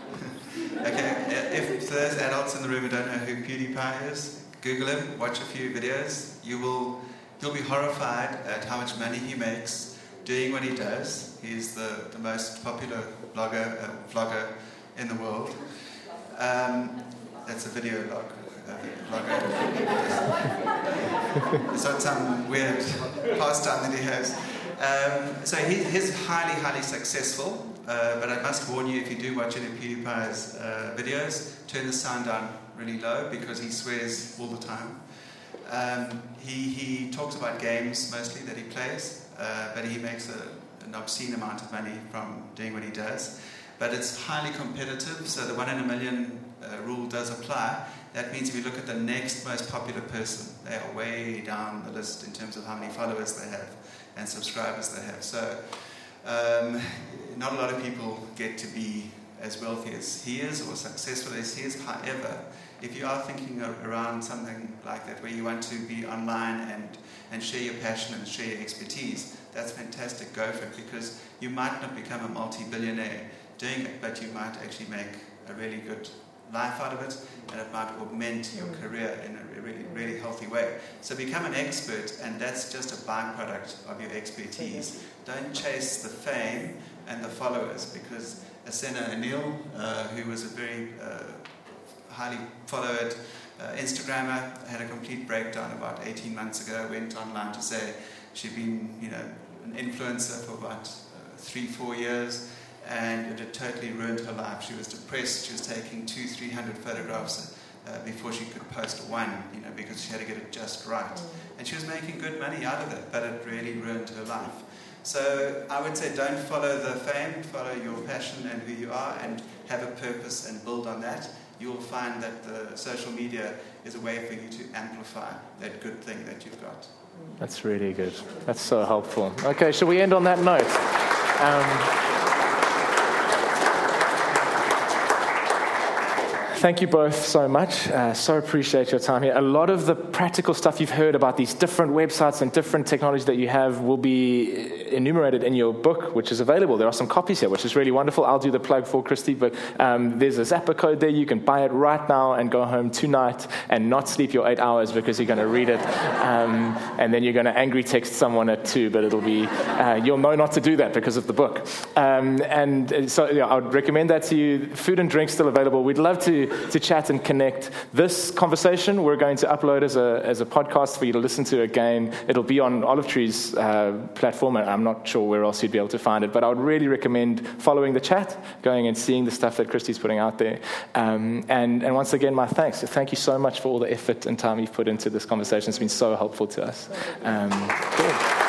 *laughs* okay, if there's adults in the room who don't know who PewDiePie is, Google him, watch a few videos. You will, you'll be horrified at how much money he makes doing what he does. He's the, the most popular blogger, uh, vlogger in the world. Um, that's a video log. Uh, blogger. it's not some weird pastime that he has. Um, so he, he's highly, highly successful. Uh, but I must warn you, if you do watch any of PewDiePie's uh, videos, turn the sound down really low because he swears all the time. Um, he, he talks about games mostly that he plays, uh, but he makes a, an obscene amount of money from doing what he does. But it's highly competitive, so the one in a million uh, rule does apply. That means if you look at the next most popular person, they are way down the list in terms of how many followers they have and subscribers they have. So um, not a lot of people get to be as wealthy as he is or successful as he is. However, if you are thinking around something like that, where you want to be online and, and share your passion and share your expertise, that's fantastic. Go for it because you might not become a multi billionaire doing it, but you might actually make a really good life out of it and it might augment your mm. career in a really, really healthy way. So become an expert, and that's just a byproduct of your expertise. Don't chase the fame and the followers because Essena O'Neill, uh, who was a very uh, highly followed uh, Instagrammer, had a complete breakdown about 18 months ago, went online to say she'd been, you know, an influencer for about uh, three, four years, and it had totally ruined her life. She was depressed. She was taking two, three hundred photographs uh, before she could post one, you know, because she had to get it just right. Mm. And she was making good money out of it, but it really ruined her life. So I would say don't follow the fame, follow your passion and who you are, and have a purpose and build on that. You will find that the social media is a way for you to amplify that good thing that you've got. That's really good. That's so helpful. Okay, shall we end on that note? Um, Thank you both so much. Uh, so appreciate your time here. A lot of the practical stuff you've heard about these different websites and different technology that you have will be enumerated in your book, which is available. There are some copies here, which is really wonderful. I'll do the plug for Christy, but um, there's a Zapper code there. You can buy it right now and go home tonight and not sleep your eight hours because you're going to read it. Um, and then you're going to angry text someone at two, but it'll be, uh, you'll know not to do that because of the book. Um, and so yeah, I would recommend that to you. Food and drink still available. We'd love to chat and connect. This conversation we're going to upload as a, as a podcast for you to listen to again. It'll be on Olive Tree's uh, platform, and I'm not sure where else you'd be able to find it, but I would really recommend following the chat, going and seeing the stuff that Christy's putting out there. Um, and, and once again, my thanks. Thank you so much for all the effort and time you've put into this conversation. It's been so helpful to us. Um, cool.